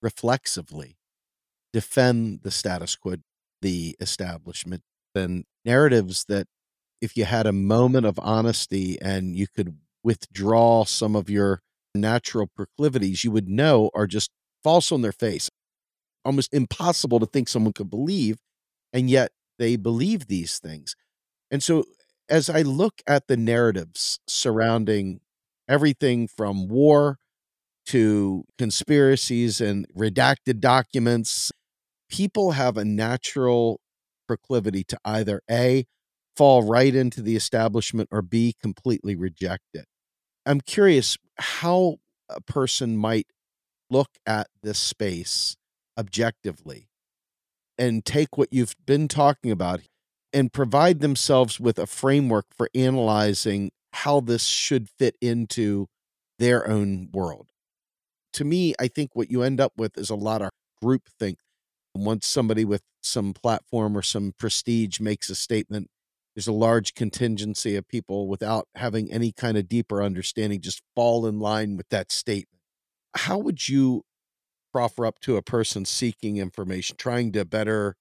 reflexively defend the status quo, the establishment, and narratives that if you had a moment of honesty and you could withdraw some of your natural proclivities, you would know are just false on their face. Almost impossible to think someone could believe, and yet they believe these things. And so, as I look at the narratives surrounding everything from war to conspiracies and redacted documents, people have a natural proclivity to either A, fall right into the establishment or B, completely reject it. I'm curious how a person might look at this space objectively and take what you've been talking about and provide themselves with a framework for analyzing how this should fit into their own world. To me, I think what you end up with is a lot of groupthink. Once somebody with some platform or some prestige makes a statement, there's a large contingency of people without having any kind of deeper understanding just fall in line with that statement. How would you proffer up to a person seeking information, trying to better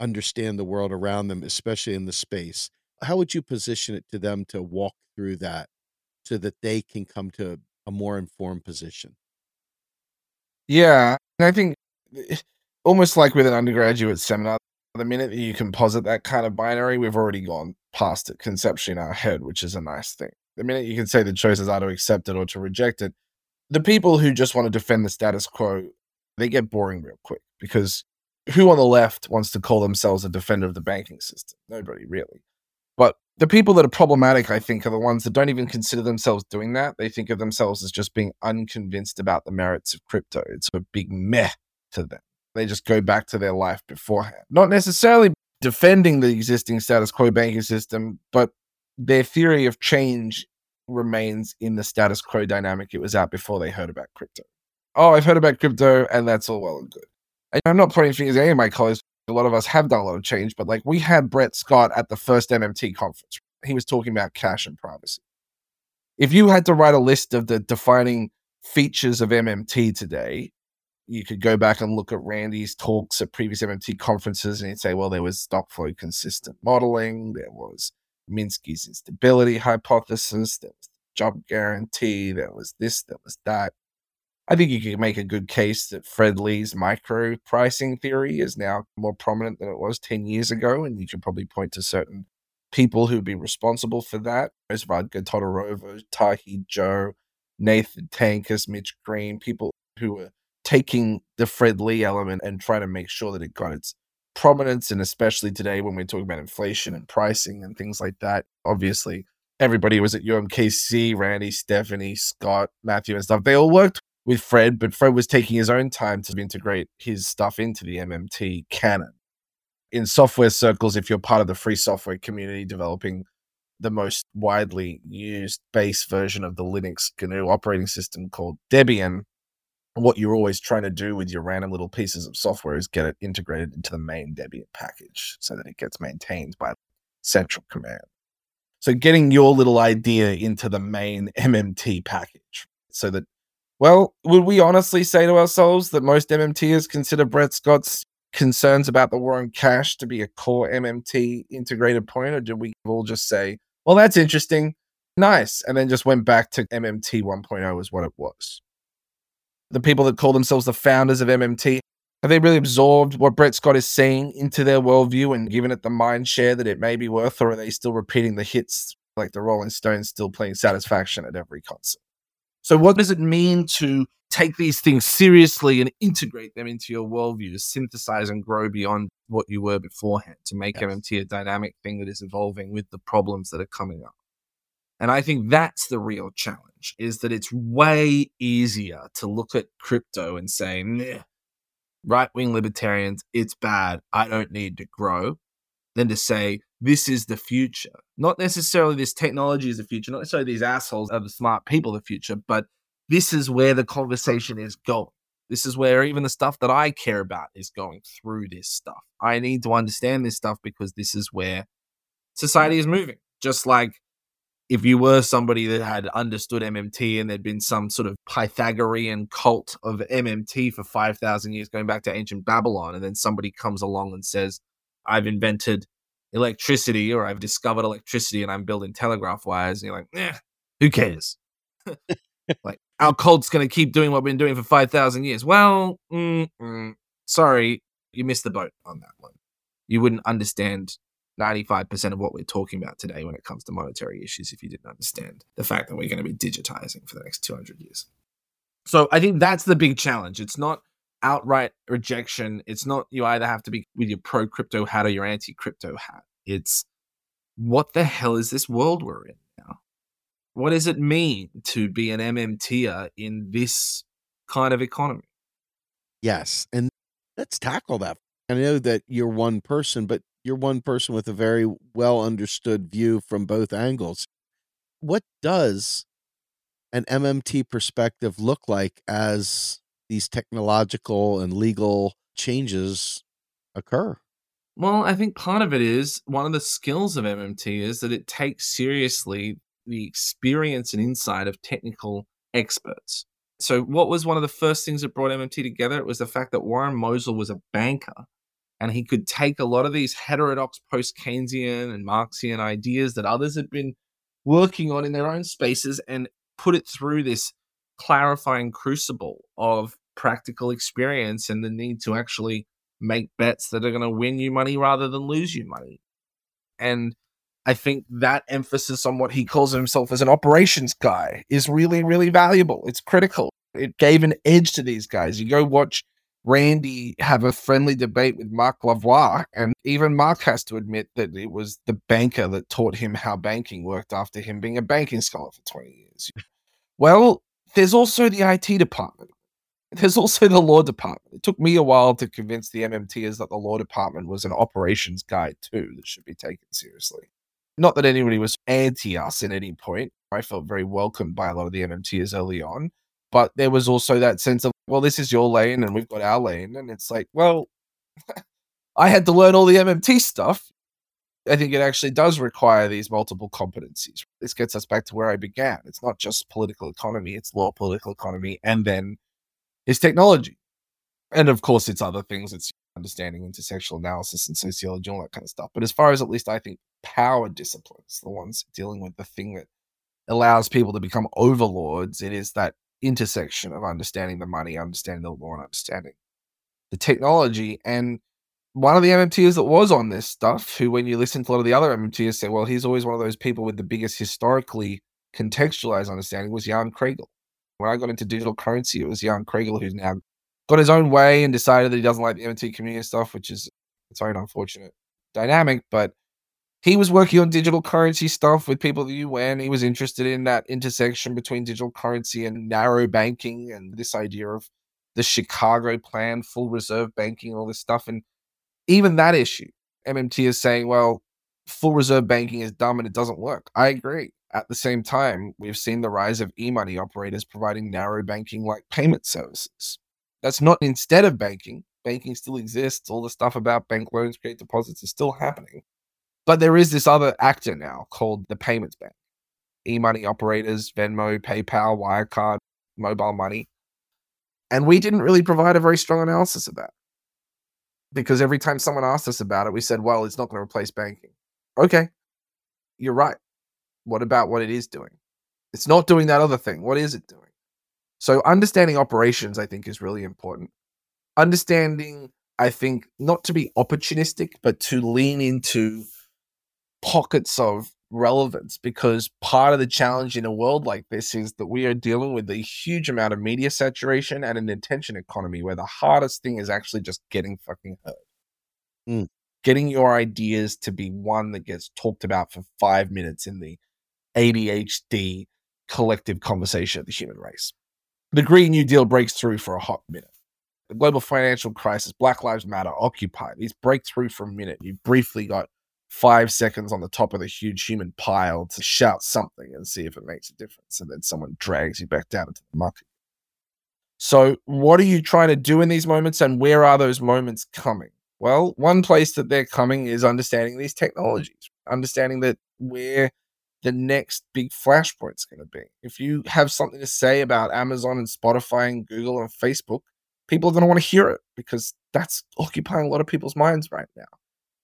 understand the world around them, especially in the space? How would you position it to them to walk through that so that they can come to a more informed position? Yeah. And I think almost like with an undergraduate seminar, the minute that you can posit that kind of binary, we've already gone past it conceptually in our head, which is a nice thing. The minute you can say the choices are to accept it or to reject it, the people who just want to defend the status quo, they get boring real quick because who on the left wants to call themselves a defender of the banking system? Nobody really. But the people that are problematic, I think, are the ones that don't even consider themselves doing that. They think of themselves as just being unconvinced about the merits of crypto. It's a big meh to them. They just go back to their life beforehand. Not necessarily defending the existing status quo banking system, but their theory of change remains in the status quo dynamic it was at before they heard about crypto. Oh, I've heard about crypto, and that's all well and good. And I'm not pointing fingers at any of my colleagues. A lot of us have done a lot of change, but like we had Brett Scott at the first MMT conference. He was talking about cash and privacy. If you had to write a list of the defining features of MMT today, you could go back and look at Randy's talks at previous MMT conferences and you'd say, well, there was stock flow consistent modeling, there was Minsky's instability hypothesis, there was the job guarantee, there was this, there was that. I think you could make a good case that Fred Lee's micro pricing theory is now more prominent than it was 10 years ago. And you could probably point to certain people who'd be responsible for that. Zdravka Todorova, Tae-Hee Jo, Nathan Tankus, Mitch Green, people who were taking the Fred Lee element and trying to make sure that it got its prominence. And especially today when we're talking about inflation and pricing and things like that, obviously everybody was at UMKC, Randy, Stephanie, Scott, Matthew, and stuff. They all worked with Fred, but Fred was taking his own time to integrate his stuff into the MMT canon. In software circles, if you're part of the free software community developing the most widely used base version of the Linux GNU operating system called Debian, what you're always trying to do with your random little pieces of software is get it integrated into the main Debian package so that it gets maintained by central command. So getting your little idea into the main MMT package so that, well, would we honestly say to ourselves that most MMTers consider Brett Scott's concerns about the war on cash to be a core MMT integrated point, or did we all just say, well, that's interesting, nice, and then just went back to MMT 1.0 as what it was? The people that call themselves the founders of MMT, have they really absorbed what Brett Scott is saying into their worldview and given it the mind share that it may be worth, or are they still repeating the hits like the Rolling Stones still playing satisfaction at every concert? So, what does it mean to take these things seriously and integrate them into your worldview to synthesize and grow beyond what you were beforehand, to make Yes. MMT a dynamic thing that is evolving with the problems that are coming up? And I think that's the real challenge is that it's way easier to look at crypto and say, right wing libertarians, it's bad. I don't need to grow, than to say, this is the future. Not necessarily this technology is the future, not necessarily these assholes are the smart people the future, but this is where the conversation is going. This is where even the stuff that I care about is going through this stuff. I need to understand this stuff because this is where society is moving. Just like if you were somebody that had understood MMT and there'd been some sort of Pythagorean cult of MMT for 5,000 years going back to ancient Babylon, and then somebody comes along and says, I've invented electricity or I've discovered electricity and I'm building telegraph wires, and you're like, eh, who cares? like, our cult's going to keep doing what we've been doing for 5,000 years. Well, mm, mm, sorry, you missed the boat on that one. You wouldn't understand 95% of what we're talking about today when it comes to monetary issues if you didn't understand the fact that we're going to be digitizing for the next 200 years. So I think that's the big challenge. It's not outright rejection. It's not you either have to be with your pro crypto hat or your anti crypto hat. It's what the hell is this world we're in now? What does it mean to be an MMTer in this kind of economy? Yes. And let's tackle that. I know that you're one person, but you're one person with a very well understood view from both angles. What does an MMT perspective look like as these technological and legal changes occur? Well, I think part of it is one of the skills of MMT is that it takes seriously the experience and insight of technical experts. So, what was one of the first things that brought MMT together? It was the fact that Warren Mosler was a banker and he could take a lot of these heterodox post Keynesian and Marxian ideas that others had been working on in their own spaces and put it through this clarifying crucible of practical experience and the need to actually make bets that are going to win you money rather than lose you money. And I think that emphasis on what he calls himself as an operations guy is really, really valuable. It's critical. It gave an edge to these guys. You go watch Randy have a friendly debate with Marc Lavoie, and even Marc has to admit that it was the banker that taught him how banking worked after him being a banking scholar for 20 years. Well, there's also the IT department. There's also the law department. It took me a while to convince the MMTers that the law department was an operations guide too that should be taken seriously. Not that anybody was anti us at any point. I felt very welcomed by a lot of the MMTers early on. But there was also that sense of, well, this is your lane and we've got our lane. And it's like, well, I had to learn all the MMT stuff. I think it actually does require these multiple competencies. This gets us back to where I began. It's not just political economy, it's law, political economy, and then it's technology. And of course, it's other things. It's understanding intersectional analysis and sociology, and all that kind of stuff. But as far as at least I think power disciplines, the ones dealing with the thing that allows people to become overlords, it is that intersection of understanding the money, understanding the law, and understanding the technology. And one of the MMTers that was on this stuff, who, when you listen to a lot of the other MMTers, say, well, he's always one of those people with the biggest historically contextualized understanding, was Jan Kregel. When I got into digital currency, it was Jan Kregel who's now got his own way and decided that he doesn't like the MMT community and stuff, which is its own unfortunate dynamic. But he was working on digital currency stuff with people at the UN. He was interested in that intersection between digital currency and narrow banking and this idea of the Chicago plan, full reserve banking, all this stuff. And even that issue, MMT is saying, well, full reserve banking is dumb and it doesn't work. I agree. At the same time, we've seen the rise of e money operators providing narrow banking like payment services. That's not instead of banking. Banking still exists. All the stuff about bank loans, credit deposits is still happening. But there is this other actor now called the payments bank. E money operators, Venmo, PayPal, Wirecard, mobile money. And we didn't really provide a very strong analysis of that because every time someone asked us about it, we said, well, it's not going to replace banking. Okay, you're right. What about what it is doing? It's not doing that other thing. What is it doing? So, understanding operations, I think, is really important. Understanding, I think, not to be opportunistic, but to lean into pockets of relevance because part of the challenge in a world like this is that we are dealing with a huge amount of media saturation and an attention economy where the hardest thing is actually just getting fucking heard. Mm. Getting your ideas to be one that gets talked about for five minutes in the ADHD collective conversation of the human race. The Green New Deal breaks through for a hot minute. The global financial crisis, Black Lives Matter, Occupy, these break through for a minute. You briefly got five seconds on the top of the huge human pile to shout something and see if it makes a difference. And then someone drags you back down into the muck. So, what are you trying to do in these moments and where are those moments coming? Well, one place that they're coming is understanding these technologies, understanding that where the next big flashpoint is going to be. If you have something to say about Amazon and Spotify and Google and Facebook, people are going to want to hear it because that's occupying a lot of people's minds right now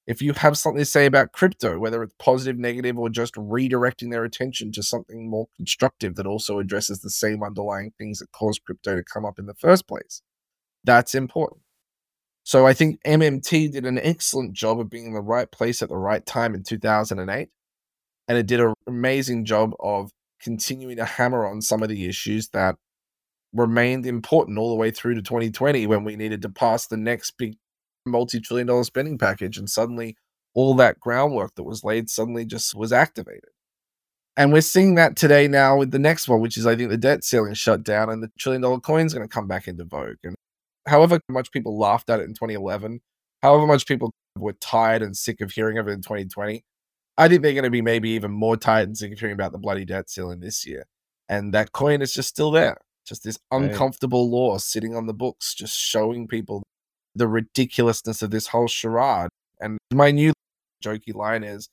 if you have something to say about crypto, whether it's positive, negative, or just redirecting their attention to something more constructive that also addresses the same underlying things that caused crypto to come up in the first place, that's important. So I think MMT did an excellent job of being in the right place at the right time in 2008. And it did an amazing job of continuing to hammer on some of the issues that remained important all the way through to 2020 when we needed to pass the next big multi-trillion dollar spending package and suddenly all that groundwork that was laid suddenly just was activated. And we're seeing that today now with the next one which is i think the debt ceiling shut down and the trillion dollar coin is going to come back into vogue. And however much people laughed at it in 2011 however much people were tired and sick of hearing of it in 2020 i think they're going to be maybe even more tired and hearing about the bloody debt ceiling this year and that coin is just still there just this uncomfortable law sitting on the books just showing people the ridiculousness of this whole charade. And my new jokey line is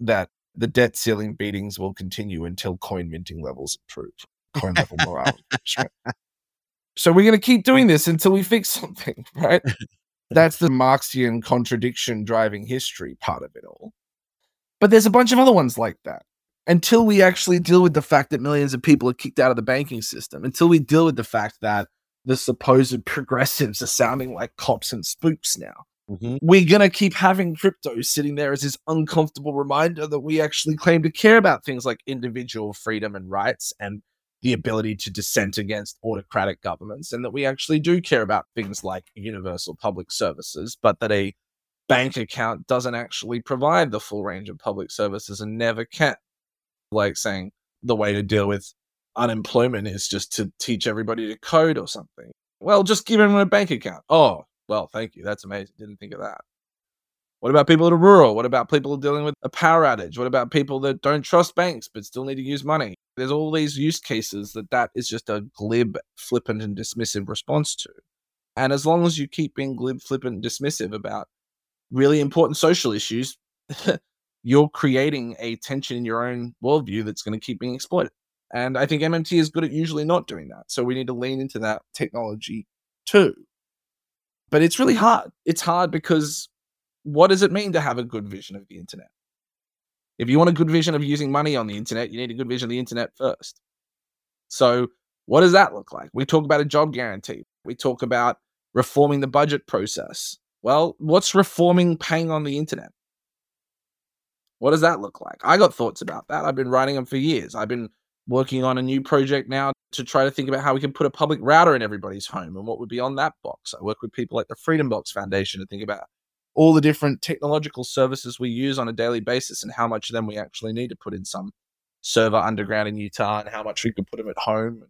that the debt ceiling beatings will continue until coin minting levels improve. Coin level morale. so we're going to keep doing this until we fix something, right? That's the Marxian contradiction driving history part of it all. But there's a bunch of other ones like that. Until we actually deal with the fact that millions of people are kicked out of the banking system, until we deal with the fact that the supposed progressives are sounding like cops and spooks now. Mm-hmm. We're going to keep having crypto sitting there as this uncomfortable reminder that we actually claim to care about things like individual freedom and rights and the ability to dissent against autocratic governments, and that we actually do care about things like universal public services, but that a bank account doesn't actually provide the full range of public services and never can. Like saying the way to deal with unemployment is just to teach everybody to code or something. Well, just give everyone a bank account. Oh, well, thank you. That's amazing. Didn't think of that. What about people that are rural? What about people dealing with a power outage? What about people that don't trust banks but still need to use money? There's all these use cases that that is just a glib, flippant, and dismissive response to. And as long as you keep being glib, flippant, and dismissive about really important social issues, you're creating a tension in your own worldview that's going to keep being exploited. And I think MMT is good at usually not doing that. So we need to lean into that technology too. But it's really hard. It's hard because what does it mean to have a good vision of the internet? If you want a good vision of using money on the internet, you need a good vision of the internet first. So, what does that look like? We talk about a job guarantee. We talk about reforming the budget process. Well, what's reforming paying on the internet? What does that look like? I got thoughts about that. I've been writing them for years. I've been working on a new project now to try to think about how we can put a public router in everybody's home and what would be on that box. I work with people like the Freedom Box Foundation to think about all the different technological services we use on a daily basis and how much of them we actually need to put in some server underground in Utah and how much we could put them at home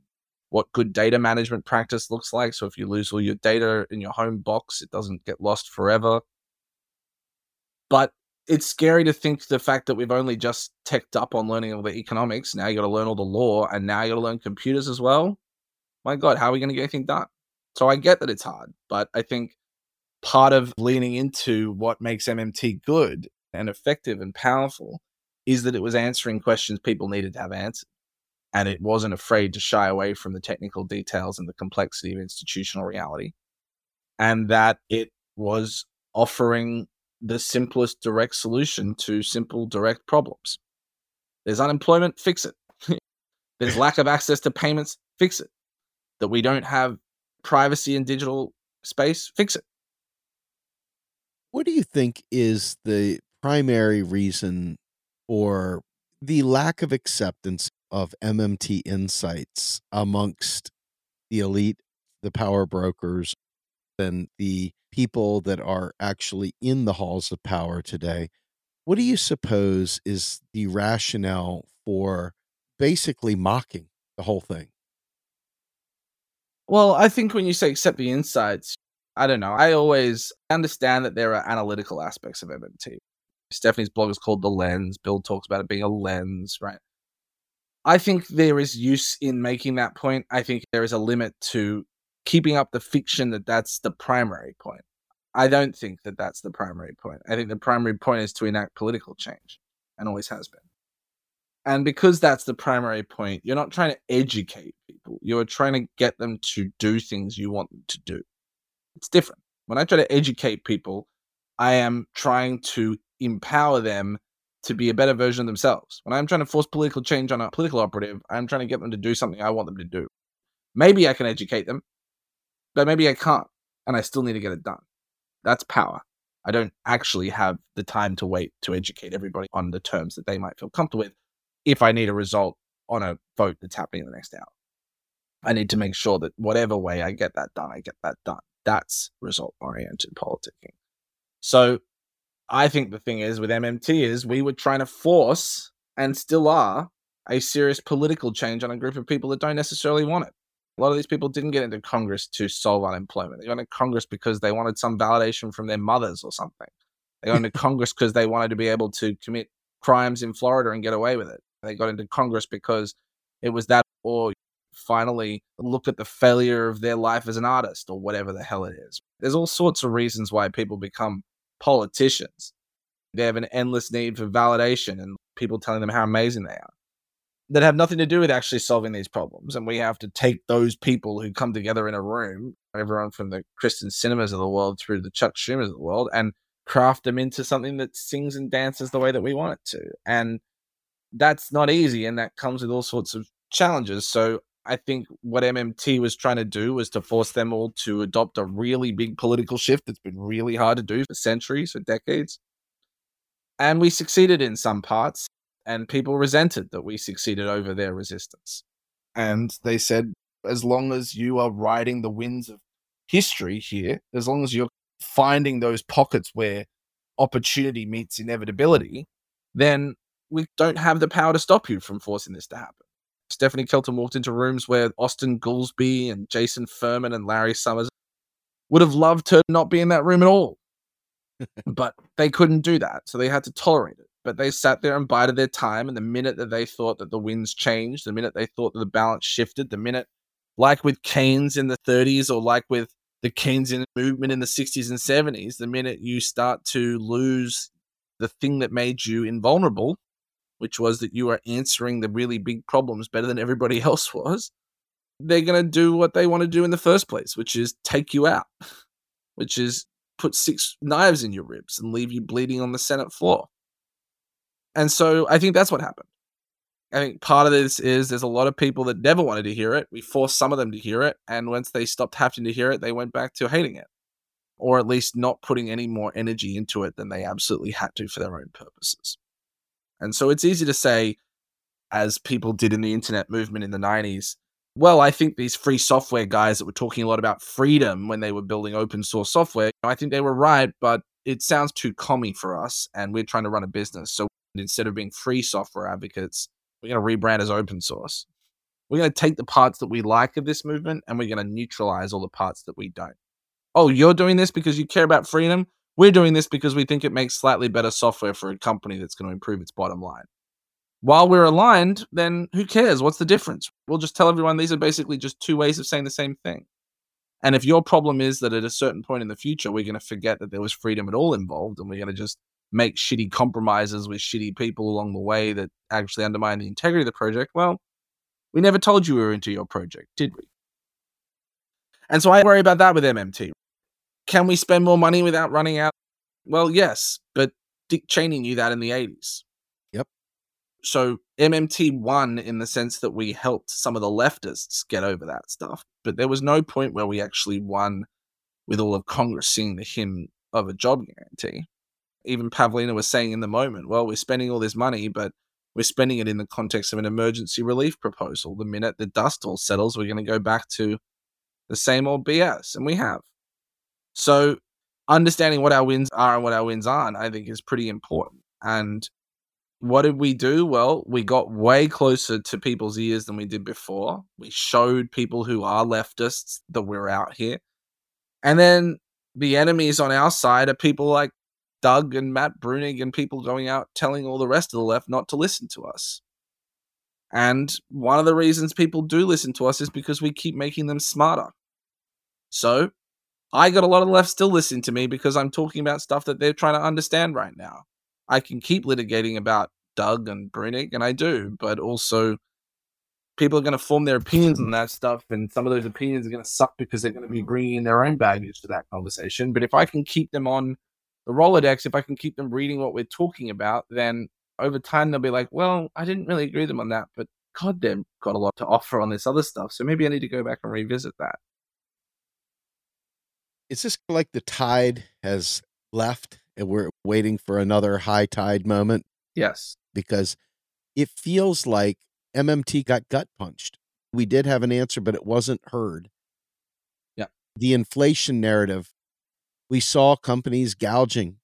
what good data management practice looks like. So if you lose all your data in your home box, it doesn't get lost forever. But it's scary to think the fact that we've only just teched up on learning all the economics. Now you got to learn all the law, and now you got to learn computers as well. My God, how are we going to get anything done? So I get that it's hard, but I think part of leaning into what makes MMT good and effective and powerful is that it was answering questions people needed to have answered. And it wasn't afraid to shy away from the technical details and the complexity of institutional reality. And that it was offering the simplest direct solution to simple direct problems. There's unemployment, fix it. There's lack of access to payments, fix it. That we don't have privacy in digital space, fix it. What do you think is the primary reason for the lack of acceptance of MMT insights amongst the elite, the power brokers, and the people that are actually in the halls of power today? What do you suppose is the rationale for basically mocking the whole thing? Well, I think when you say accept the insights, I don't know. I always understand that there are analytical aspects of MMT. Stephanie's blog is called The Lens. Bill talks about it being a lens, right? I think there is use in making that point. I think there is a limit to keeping up the fiction that that's the primary point. I don't think that that's the primary point. I think the primary point is to enact political change and always has been. And because that's the primary point, you're not trying to educate people. You're trying to get them to do things you want them to do. It's different. When I try to educate people, I am trying to empower them to be a better version of themselves. When I'm trying to force political change on a political operative, I'm trying to get them to do something I want them to do. Maybe I can educate them, but maybe I can't, and I still need to get it done. That's power. I don't actually have the time to wait to educate everybody on the terms that they might feel comfortable with if I need a result on a vote that's happening in the next hour. I need to make sure that whatever way I get that done, I get that done. That's result oriented politicking. So I think the thing is with MMT is we were trying to force and still are a serious political change on a group of people that don't necessarily want it. A lot of these people didn't get into Congress to solve unemployment. They got into Congress because they wanted some validation from their mothers or something. They got into Congress because they wanted to be able to commit crimes in Florida and get away with it. They got into Congress because it was that, or finally look at the failure of their life as an artist, or whatever the hell it is. There's all sorts of reasons why people become politicians. They have an endless need for validation and people telling them how amazing they are that have nothing to do with actually solving these problems. And we have to take those people who come together in a room, everyone from the Kyrsten Sinemas of the world through the Chuck Schumers of the world, and craft them into something that sings and dances the way that we want it to. And that's not easy and that comes with all sorts of challenges so i think what mmt was trying to do was to force them all to adopt a really big political shift that's been really hard to do for centuries for decades and we succeeded in some parts and people resented that we succeeded over their resistance and they said as long as you are riding the winds of history here as long as you're finding those pockets where opportunity meets inevitability then we don't have the power to stop you from forcing this to happen. Stephanie Kelton walked into rooms where Austin Goolsbee and Jason Furman and Larry Summers would have loved to not be in that room at all. but they couldn't do that. So they had to tolerate it. But they sat there and bided their time. And the minute that they thought that the winds changed, the minute they thought that the balance shifted, the minute, like with Keynes in the 30s or like with the Keynesian movement in the 60s and 70s, the minute you start to lose the thing that made you invulnerable, which was that you are answering the really big problems better than everybody else was, they're going to do what they want to do in the first place, which is take you out, which is put six knives in your ribs and leave you bleeding on the Senate floor. And so I think that's what happened. I think part of this is there's a lot of people that never wanted to hear it. We forced some of them to hear it. And once they stopped having to hear it, they went back to hating it, or at least not putting any more energy into it than they absolutely had to for their own purposes. And so it's easy to say, as people did in the internet movement in the 90s, well, I think these free software guys that were talking a lot about freedom when they were building open source software, I think they were right, but it sounds too commie for us. And we're trying to run a business. So instead of being free software advocates, we're going to rebrand as open source. We're going to take the parts that we like of this movement and we're going to neutralize all the parts that we don't. Oh, you're doing this because you care about freedom? We're doing this because we think it makes slightly better software for a company that's going to improve its bottom line. While we're aligned, then who cares? What's the difference? We'll just tell everyone these are basically just two ways of saying the same thing. And if your problem is that at a certain point in the future, we're going to forget that there was freedom at all involved and we're going to just make shitty compromises with shitty people along the way that actually undermine the integrity of the project, well, we never told you we were into your project, did we? And so I worry about that with MMT. Can we spend more money without running out? Well, yes, but Dick Cheney knew that in the 80s. Yep. So MMT won in the sense that we helped some of the leftists get over that stuff. But there was no point where we actually won with all of Congress singing the hymn of a job guarantee. Even Pavlina was saying in the moment, well, we're spending all this money, but we're spending it in the context of an emergency relief proposal. The minute the dust all settles, we're going to go back to the same old BS. And we have. So understanding what our wins are and what our wins aren't, I think is pretty important. And what did we do? Well, we got way closer to people's ears than we did before. We showed people who are leftists that we're out here. And then the enemies on our side are people like Doug and Matt Bruenig and people going out telling all the rest of the left not to listen to us. And one of the reasons people do listen to us is because we keep making them smarter. So I got a lot of left still listening to me because I'm talking about stuff that they're trying to understand right now. I can keep litigating about Doug and Bruenig, and I do, but also people are going to form their opinions on that stuff, and some of those opinions are going to suck because they're going to be bringing in their own baggage to that conversation. But if I can keep them on the Rolodex, if I can keep them reading what we're talking about, then over time they'll be like, well, I didn't really agree with them on that, but God, they've got a lot to offer on this other stuff. So maybe I need to go back and revisit that. It's just like the tide has left and we're waiting for another high tide moment Yes. because it feels like MMT got gut punched. We did have an answer, but it wasn't heard. Yeah. The inflation narrative, we saw companies gouging.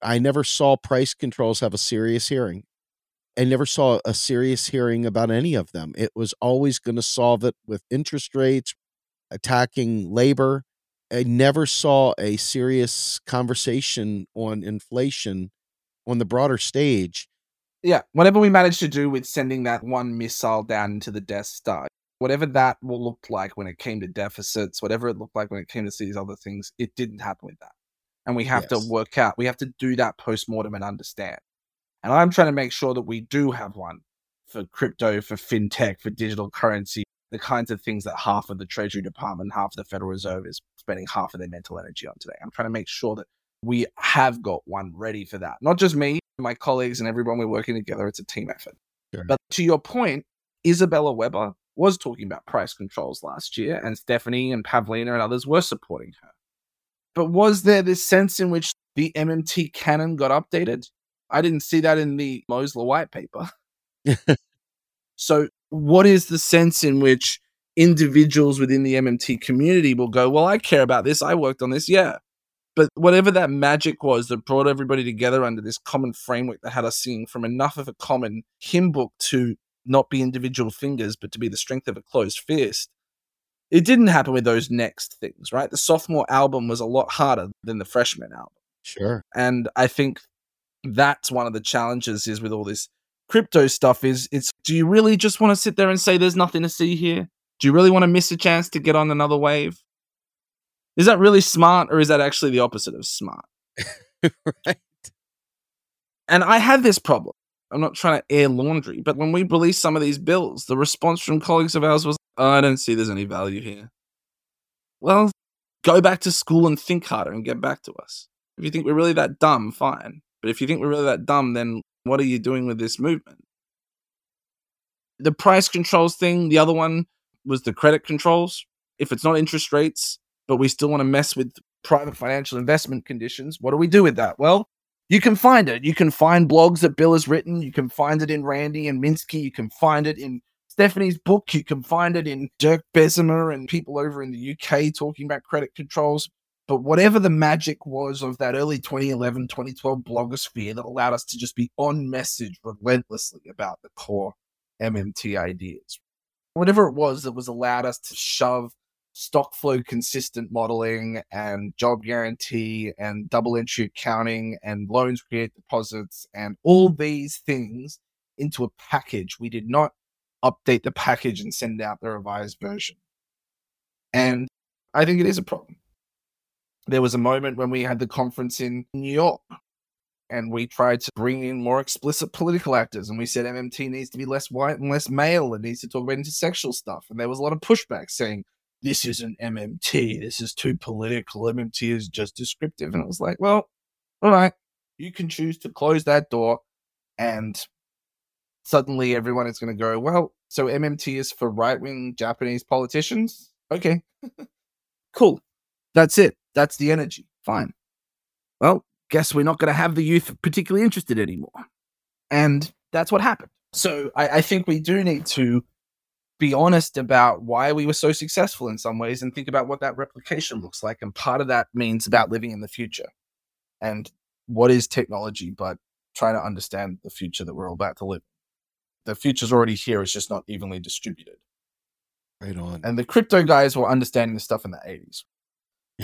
I never saw price controls have a serious hearing. I never saw a serious hearing about any of them. It was always going to solve it with interest rates, attacking labor. I never saw a serious conversation on inflation on the broader stage. Yeah. Whatever we managed to do with sending that one missile down into the Death Star, whatever that will look like when it came to deficits, whatever it looked like when it came to these other things, it didn't happen with that. And we have Yes. to work out, we have to do that post mortem and understand. And I'm trying to make sure that we do have one for crypto, for fintech, for digital currency, the kinds of things that half of the Treasury Department, half of the Federal Reserve is spending half of their mental energy on today. I'm trying to make sure that we have got one ready for that. Not just me, my colleagues, and everyone we're working together. It's a team effort. Sure. But to your point, Isabella Weber was talking about price controls last year, and Stephanie and Pavlina and others were supporting her. But was there this sense in which the MMT canon got updated? I didn't see that in the Mosler white paper. So, what is the sense in which individuals within the MMT community will go, Well, I care about this. I worked on this. Yeah. But whatever that magic was that brought everybody together under this common framework that had us seeing from enough of a common hymn book to not be individual fingers, but to be the strength of a closed fist, it didn't happen with those next things, right? The sophomore album was a lot harder than the freshman album. Sure. And I think that's one of the challenges is with all this crypto stuff is it's do you really just want to sit there and say there's nothing to see here? Do you really want to miss a chance to get on another wave? Is that really smart or is that actually the opposite of smart? right. And I had this problem. I'm not trying to air laundry, but when we released some of these bills, the response from colleagues of ours was, oh, I don't see there's any value here. Well, go back to school and think harder and get back to us. If you think we're really that dumb, fine. But if you think we're really that dumb, then what are you doing with this movement? The price controls thing, the other one was the credit controls. If it's not interest rates, but we still want to mess with private financial investment conditions, what do we do with that? Well, you can find it. You can find blogs that Bill has written. You can find it in Randy and Minsky. You can find it in Stephanie's book. You can find it in Dirk Bezemer and people over in the UK talking about credit controls. But whatever the magic was of that early 2011, 2012 blogosphere that allowed us to just be on message relentlessly about the core MMT ideas, whatever it was that was allowed us to shove stock flow consistent modeling and job guarantee and double entry accounting and loans create deposits and all these things into a package. We did not update the package and send out the revised version. And I think it is a problem. There was a moment when we had the conference in New York and we tried to bring in more explicit political actors and we said MMT needs to be less white and less male and needs to talk about intersexual stuff. And there was a lot of pushback saying, this isn't MMT. This is too political. MMT is just descriptive. And it was like, well, all right, you can choose to close that door and suddenly everyone is going to go, well, so MMT is for right wing Japanese politicians? Okay, cool. That's it. That's the energy. Fine. Well, guess we're not going to have the youth particularly interested anymore. And that's what happened. So I, I think we do need to be honest about why we were so successful in some ways and think about what that replication looks like. And part of that means about living in the future. And what is technology, but trying to understand the future that we're all about to live the future's already here. It's just not evenly distributed. Right on. And the crypto guys were understanding the stuff in the 80s.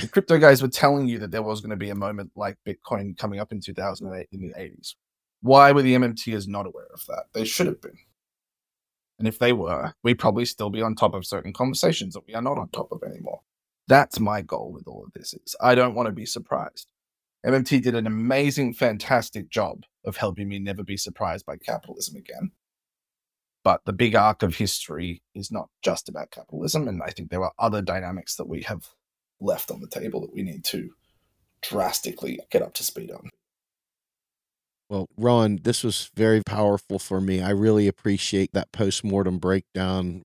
The crypto guys were telling you that there was going to be a moment like Bitcoin coming up in 2008 in the 80s. Why were the MMTers not aware of that? They should have been. And if they were, we'd probably still be on top of certain conversations that we are not on top of anymore. That's my goal with all of this is I don't want to be surprised. MMT did an amazing, fantastic job of helping me never be surprised by capitalism again. But the big arc of history is not just about capitalism. And I think there are other dynamics that we have left on the table that we need to drastically get up to speed on. Well, Rohan, this was very powerful for me. I really appreciate that post-mortem breakdown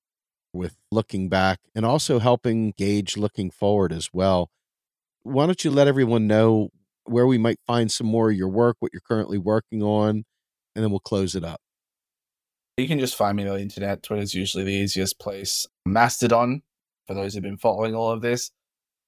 with looking back and also helping gauge looking forward as well. Why don't you let everyone know where we might find some more of your work, what you're currently working on, and then we'll close it up. You can just find me on the internet. Twitter's usually the easiest place. Mastodon, for those who've been following all of this,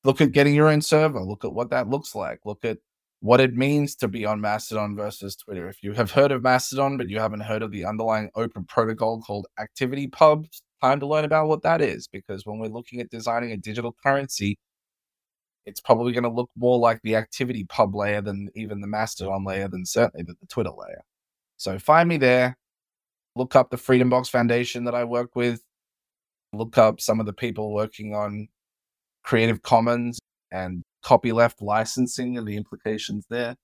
look at getting your own server. Look at what that looks like. Look at what it means to be on Mastodon versus Twitter. If you have heard of Mastodon, but you haven't heard of the underlying open protocol called Activity ActivityPub, time to learn about what that is. Because when we're looking at designing a digital currency, it's probably going to look more like the ActivityPub layer than even the Mastodon layer, than certainly the, the Twitter layer. So find me there look up the Freedom Box Foundation that I work with, look up some of the people working on Creative Commons and copyleft licensing and the implications there.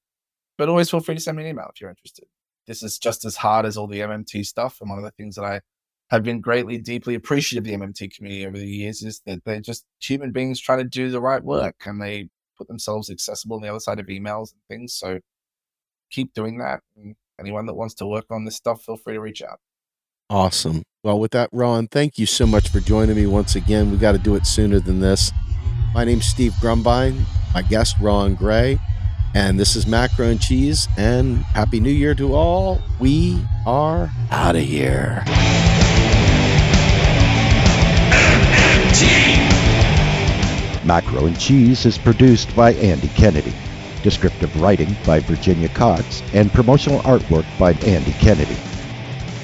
But always feel free to send me an email if you're interested. This is just as hard as all the MMT stuff. And one of the things that I have been greatly, deeply appreciative of the MMT community over the years is that they're just human beings trying to do the right work and they put themselves accessible on the other side of emails and things. So keep doing that. And anyone that wants to work on this stuff, feel free to reach out. Awesome. Well, with that, Rohan, thank you so much for joining me once again. We got to do it sooner than this. My name's Steve Grumbine, my guest, Rohan Grey, and this is Macro and Cheese. And Happy New Year to all. We are out of here. Macro and Cheese is produced by Andy Kennedy. Descriptive writing by Virginia Cox and promotional artwork by Andy Kennedy.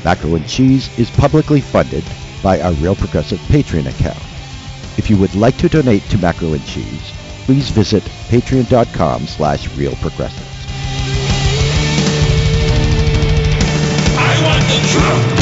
Macro and Cheese is publicly funded by our Real Progressive Patreon account. If you would like to donate to Macro and Cheese, please visit patreon.com slash realprogressives. I want the truth.